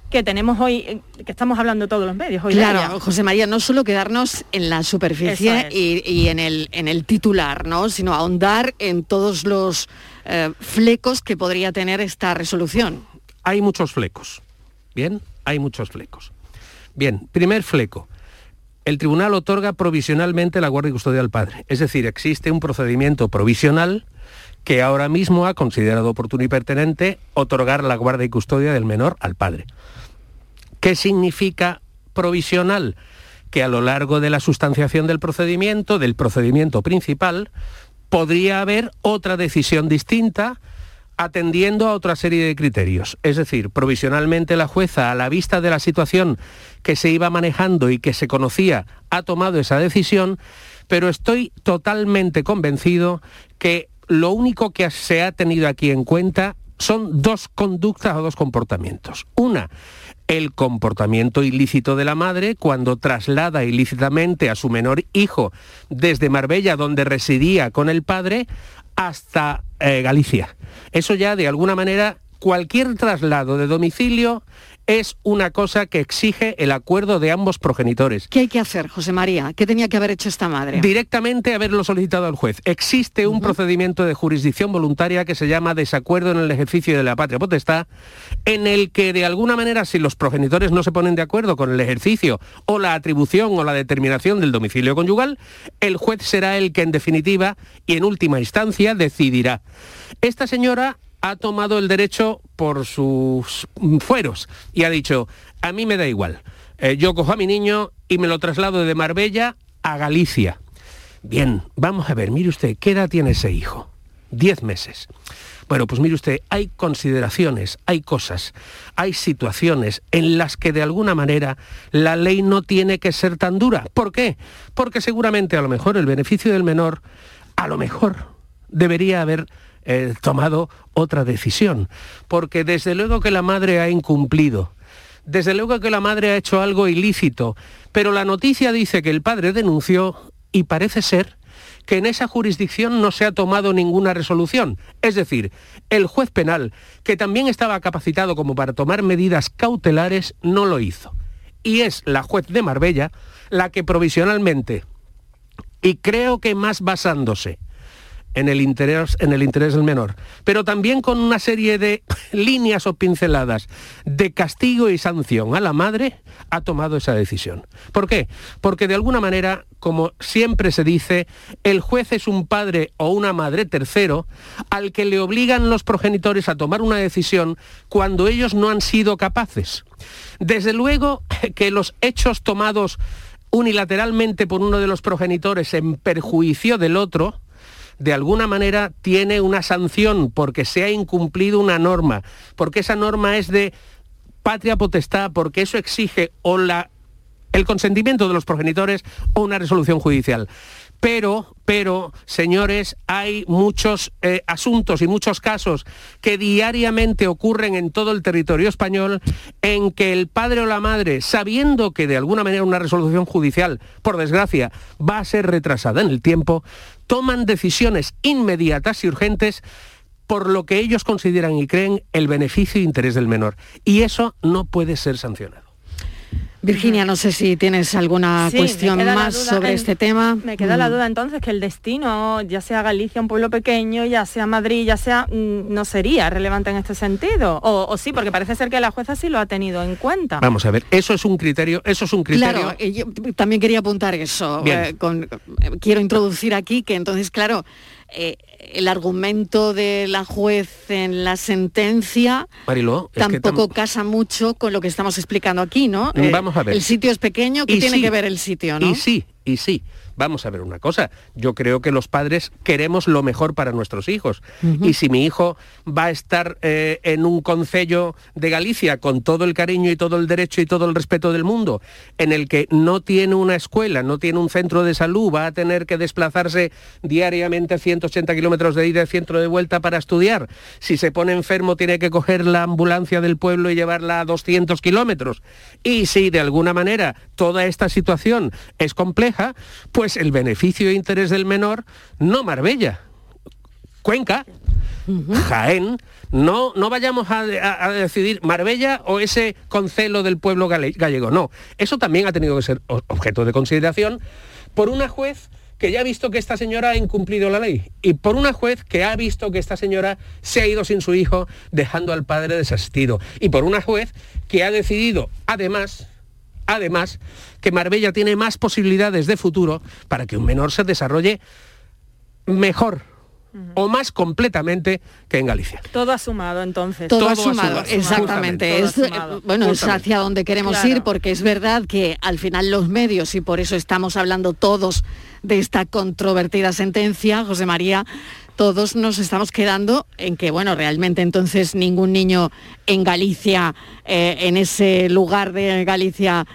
que tenemos hoy, eh, que estamos hablando todos los medios hoy. Claro, José María, no solo quedarnos en la superficie es. y, y, en, el, en el titular, ¿no? sino ahondar en todos los eh, flecos que podría tener esta resolución. Hay muchos flecos, ¿bien? Hay muchos flecos. Bien, primer fleco. El tribunal otorga provisionalmente la guardia y custodia al padre. Es decir, existe un procedimiento provisional que ahora mismo ha considerado oportuno y pertinente otorgar la guardia y custodia del menor al padre. ¿Qué significa provisional? Que a lo largo de la sustanciación del procedimiento, del procedimiento principal, podría haber otra decisión distinta atendiendo a otra serie de criterios. Es decir, provisionalmente la jueza, a la vista de la situación que se iba manejando y que se conocía, ha tomado esa decisión, pero estoy totalmente convencido que lo único que se ha tenido aquí en cuenta son dos conductas o dos comportamientos. Una, el comportamiento ilícito de la madre cuando traslada ilícitamente a su menor hijo desde Marbella, donde residía con el padre, hasta eh, Galicia. Eso ya, de alguna manera, cualquier traslado de domicilio es una cosa que exige el acuerdo de ambos progenitores. ¿Qué hay que hacer, José María? ¿Qué tenía que haber hecho esta madre? Directamente haberlo solicitado al juez. Existe un procedimiento de jurisdicción voluntaria que se llama desacuerdo en el ejercicio de la patria potestad, en el que de alguna manera si los progenitores no se ponen de acuerdo con el ejercicio o la atribución o la determinación del domicilio conyugal, el juez será el que en definitiva y en última instancia decidirá. Esta señora ha tomado el derecho por sus fueros y ha dicho, a mí me da igual, eh, yo cojo a mi niño y me lo traslado de Marbella a Galicia. Bien, vamos a ver, mire usted, ¿qué edad tiene ese hijo? Diez meses. Bueno, pues mire usted, hay consideraciones, hay cosas, hay situaciones en las que de alguna manera la ley no tiene que ser tan dura. ¿Por qué? Porque seguramente a lo mejor el beneficio del menor, a lo mejor debería haber eh, tomado otra decisión. Porque desde luego que la madre ha incumplido. Desde luego que la madre ha hecho algo ilícito. Pero la noticia dice que el padre denunció y parece ser que en esa jurisdicción no se ha tomado ninguna resolución. Es decir, el juez penal, que también estaba capacitado como para tomar medidas cautelares, no lo hizo. Y es la juez de Marbella la que provisionalmente, y creo que más basándose en el interés, en el interés del menor, pero también con una serie de líneas o pinceladas de castigo y sanción a la madre, ha tomado esa decisión. ¿Por qué? Porque de alguna manera, como siempre se dice, el juez es un padre o una madre tercero al que le obligan los progenitores a tomar una decisión cuando ellos no han sido capaces. Desde luego que los hechos tomados unilateralmente por uno de los progenitores en perjuicio del otro, de alguna manera tiene una sanción porque se ha incumplido una norma, porque esa norma es de patria potestad, porque eso exige o la, el consentimiento de los progenitores o una resolución judicial. Pero, pero, señores, hay muchos eh, asuntos y muchos casos que diariamente ocurren en todo el territorio español en que el padre o la madre, sabiendo que de alguna manera una resolución judicial, por desgracia, va a ser retrasada en el tiempo, toman decisiones inmediatas y urgentes por lo que ellos consideran y creen el beneficio e interés del menor. Y eso no puede ser sancionado. Virginia, no sé si tienes alguna cuestión más sobre este tema. Me queda la mm. duda entonces que el destino, ya sea Galicia, un pueblo pequeño, ya sea Madrid, ya sea, mm, no sería relevante en este sentido. O, sí, porque parece ser que la jueza sí lo ha tenido en cuenta. Vamos a ver, eso es un criterio, eso es un criterio. Claro, yo también quería apuntar eso. Eh, quiero introducir aquí que entonces, claro, eh, el argumento de la juez en la sentencia tampoco casa mucho con lo que estamos explicando aquí, ¿no? Mm, vamos a ver. El sitio es pequeño, ¿qué tiene que ver el sitio, no? Y sí, y sí. Vamos a ver una cosa, yo creo que los padres queremos lo mejor para nuestros hijos. Y si mi hijo va a estar eh, en un concello de Galicia con todo el cariño y todo el derecho y todo el respeto del mundo, en el que no tiene una escuela, no tiene un centro de salud, va a tener que desplazarse diariamente 180 kilómetros de ida y centro de vuelta para estudiar. Si se pone enfermo tiene que coger la ambulancia del pueblo y llevarla a 200 kilómetros. Y si de alguna manera toda esta situación es compleja, pues el beneficio e interés del menor, no Marbella. Cuenca, Jaén, no, no vayamos a, decidir Marbella o ese concelo del pueblo gallego. No, eso también ha tenido que ser objeto de consideración por una juez que ya ha visto que esta señora ha incumplido la ley y por una juez que ha visto que esta señora se ha ido sin su hijo dejando al padre desasistido y por una juez que ha decidido además además que Marbella tiene más posibilidades de futuro para que un menor se desarrolle mejor o más completamente que en Galicia. Todo ha sumado entonces. Todo, ha sumado, exactamente. es, bueno, es hacia donde queremos ir porque es verdad que al final los medios, y por eso estamos hablando todos de esta controvertida sentencia, José María, todos nos estamos quedando en que, bueno, realmente entonces ningún niño en Galicia, eh, en ese lugar de Galicia,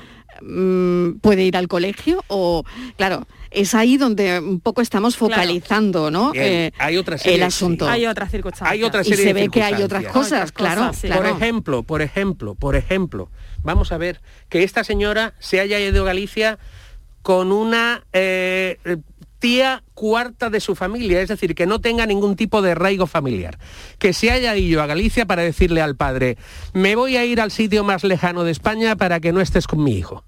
mm, puede ir al colegio o, claro, es ahí donde un poco estamos focalizando, ¿no? Eh, hay otra serie, el asunto. Hay otras circunstancias. Hay otra serie y se ve que hay otras cosas, claro, Por ejemplo, por ejemplo, por ejemplo, vamos a ver que esta señora se haya ido a Galicia con una eh, tía cuarta de su familia, es decir, que no tenga ningún tipo de arraigo familiar. Que se haya ido a Galicia para decirle al padre, me voy a ir al sitio más lejano de España para que no estés con mi hijo.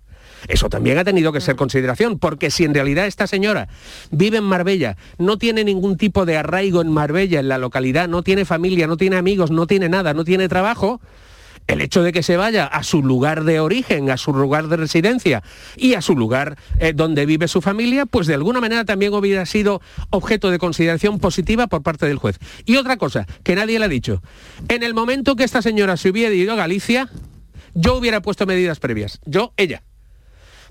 Eso también ha tenido que ser consideración, porque si en realidad esta señora vive en Marbella, no tiene ningún tipo de arraigo en Marbella, en la localidad, no tiene familia, no tiene amigos, no tiene nada, no tiene trabajo, el hecho de que se vaya a su lugar de origen, a su lugar de residencia y a su lugar eh, donde vive su familia, pues de alguna manera también hubiera sido objeto de consideración positiva por parte del juez. Y otra cosa, que nadie le ha dicho, en el momento que esta señora se hubiera ido a Galicia, yo hubiera puesto medidas previas, yo, ella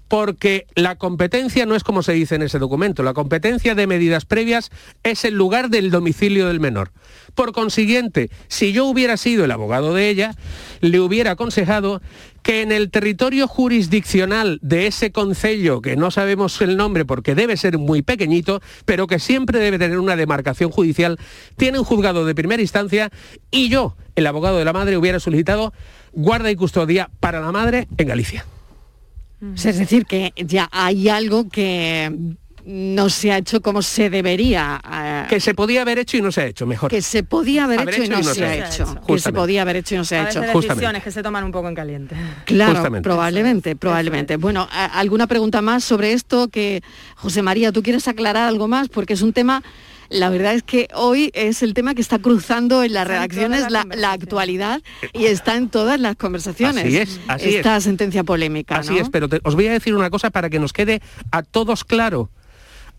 porque la competencia no es como se dice en ese documento, la competencia de medidas previas es el lugar del domicilio del menor. Por consiguiente, si yo hubiera sido el abogado de ella, le hubiera aconsejado que en el territorio jurisdiccional de ese concello, que no sabemos el nombre porque debe ser muy pequeñito, pero que siempre debe tener una demarcación judicial, tiene un juzgado de primera instancia y yo, el abogado de la madre, hubiera solicitado guarda y custodia para la madre en Galicia. Es decir, que ya hay algo que no se ha hecho como se debería. Eh, que se podía haber hecho y no se ha hecho, mejor. Que se podía haber, hecho, y no, se, ha hecho. Que se podía haber hecho y no se ha hecho. decisiones que se toman un poco en caliente. Claro, probablemente, probablemente. Bueno, ¿alguna pregunta más sobre esto que José María, tú quieres aclarar algo más? Porque es un tema la verdad es que hoy es el tema que está cruzando en las redacciones la, actualidad y está en todas las conversaciones. Así es, así esta sentencia polémica. Así es, pero os voy a decir una cosa para que nos quede a todos claro.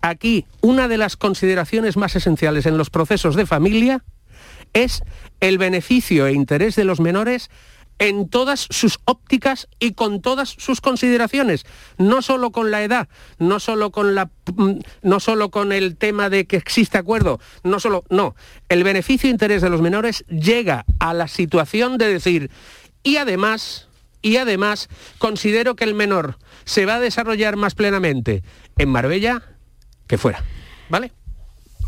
Aquí, una de las consideraciones más esenciales en los procesos de familia es el beneficio e interés de los menores en todas sus ópticas y con todas sus consideraciones, no solo con la edad, no solo con la mm, no solo con el tema de que existe acuerdo, no solo no, el beneficio e interés de los menores llega a la situación de decir y además y además considero que el menor se va a desarrollar más plenamente en Marbella que fuera, ¿vale?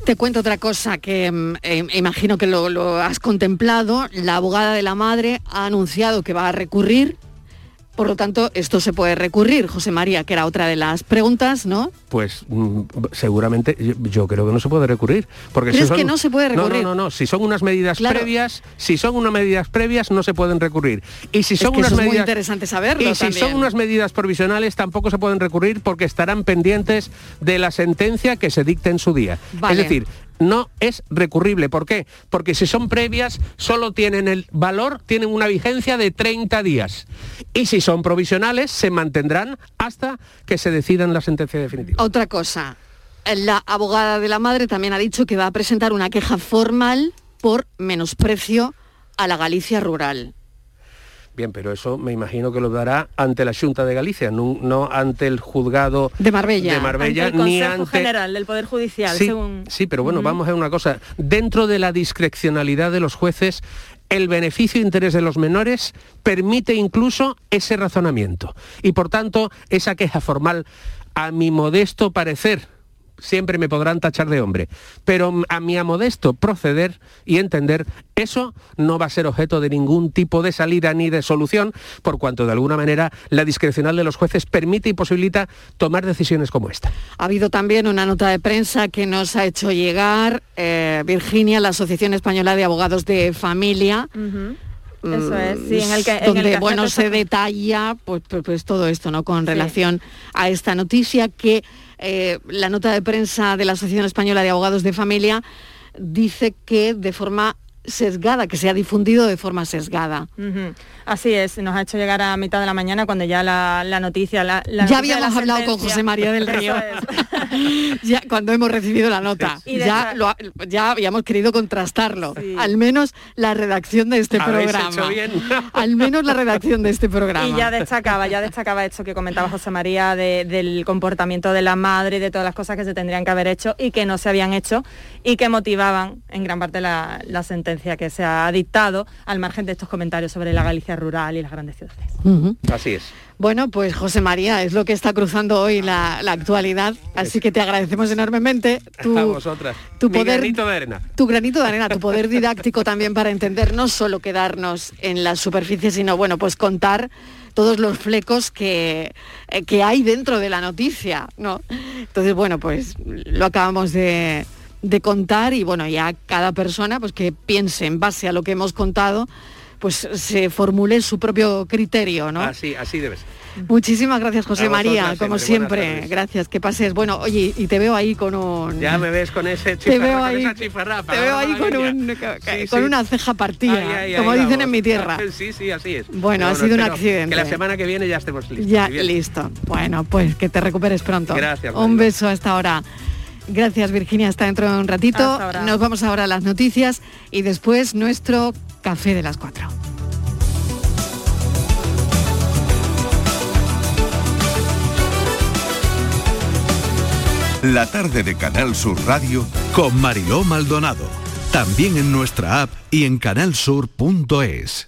Te cuento otra cosa que mm, eh, imagino que lo, has contemplado. La abogada de la madre ha anunciado que va a recurrir por lo tanto, esto se puede recurrir, José María, que era otra de las preguntas, ¿no? Pues mm, seguramente yo, creo que no se puede recurrir. Porque si que no se puede recurrir? No, no, no, Si son unas medidas previas, si son unas medidas previas, no se pueden recurrir. Y si son unas medidas. muy interesante saberlo. Y si son unas medidas provisionales, tampoco se pueden recurrir porque estarán pendientes de la sentencia que se dicte en su día. Es decir, no es recurrible. ¿Por qué? Porque si son previas, solo tienen el valor, tienen una vigencia de 30 días. Y si son provisionales, se mantendrán hasta que se decidan la sentencia definitiva. Otra cosa, la abogada de la madre también ha dicho que va a presentar una queja formal por menosprecio a la Galicia rural. Bien, pero eso me imagino que lo dará ante la Junta de Galicia, no, ante el juzgado de Marbella, de Marbella ante el ni Consejo General del Poder Judicial. Sí, sí pero bueno, vamos a ver una cosa. Dentro de la discrecionalidad de los jueces, el beneficio e interés de los menores permite incluso ese razonamiento. Y por tanto, esa queja formal, a mi modesto parecer, siempre me podrán tachar de hombre, pero a mi modesto proceder y entender, eso no va a ser objeto de ningún tipo de salida ni de solución, por cuanto de alguna manera la discrecional de los jueces permite y posibilita tomar decisiones como esta. Ha habido también una nota de prensa que nos ha hecho llegar eh, Virginia, la Asociación Española de Abogados de Familia. Eso es, sí, en el que, donde bueno se detalla pues, pues, pues, todo esto, ¿no? Con relación a esta noticia que eh, la nota de prensa de la Asociación Española de Abogados de Familia dice que de forma sesgada, que se ha difundido de forma sesgada. Así es, nos ha hecho llegar a mitad de la mañana cuando ya la, noticia... La, ya habíamos hablado con José María del Río, ya, cuando hemos recibido la nota, ya, ya habíamos querido contrastarlo, al menos la redacción de este programa. al menos la redacción de este programa. Y ya destacaba, ya destacaba esto que comentaba José María del comportamiento de la madre, de todas las cosas que se tendrían que haber hecho y que no se habían hecho y que motivaban en gran parte la, la sentencia que se ha dictado al margen de estos comentarios sobre la Galicia rural y las grandes ciudades. Así es. Bueno, pues José María, es lo que está cruzando hoy la, actualidad, así que te agradecemos enormemente tu, a vosotras. tu poder, granito de arena. Tu granito de arena, tu poder didáctico también para entender, no solo quedarnos en la superficie, sino bueno, pues contar todos los flecos que, eh, que hay dentro de la noticia, ¿no? Entonces, bueno, pues lo acabamos de, de contar y bueno, ya cada persona pues que piense en base a lo que hemos contado, pues se formule su propio criterio, ¿no? Así, así debe ser. Muchísimas gracias, José María, como siempre. Gracias, que pases. Bueno, oye, y te veo ahí con un... Ya me ves con ese Te veo chifarra, con ahí- esa chifarrapa, Te veo ahí con, maravilla. un, Sí, con sí. una ceja partida, como dicen en mi tierra. Sí, sí, así es. Bueno, ha sido un accidente. Que la semana que viene ya estemos listos. Ya, listo. Bueno, pues que te recuperes pronto. Gracias, Un beso hasta ahora. Gracias, Virginia. Hasta dentro de un ratito. Nos vamos ahora a las noticias y después nuestro café de las cuatro. La tarde de Canal Sur Radio Con Mariló Maldonado. También en nuestra app y en canalsur.es.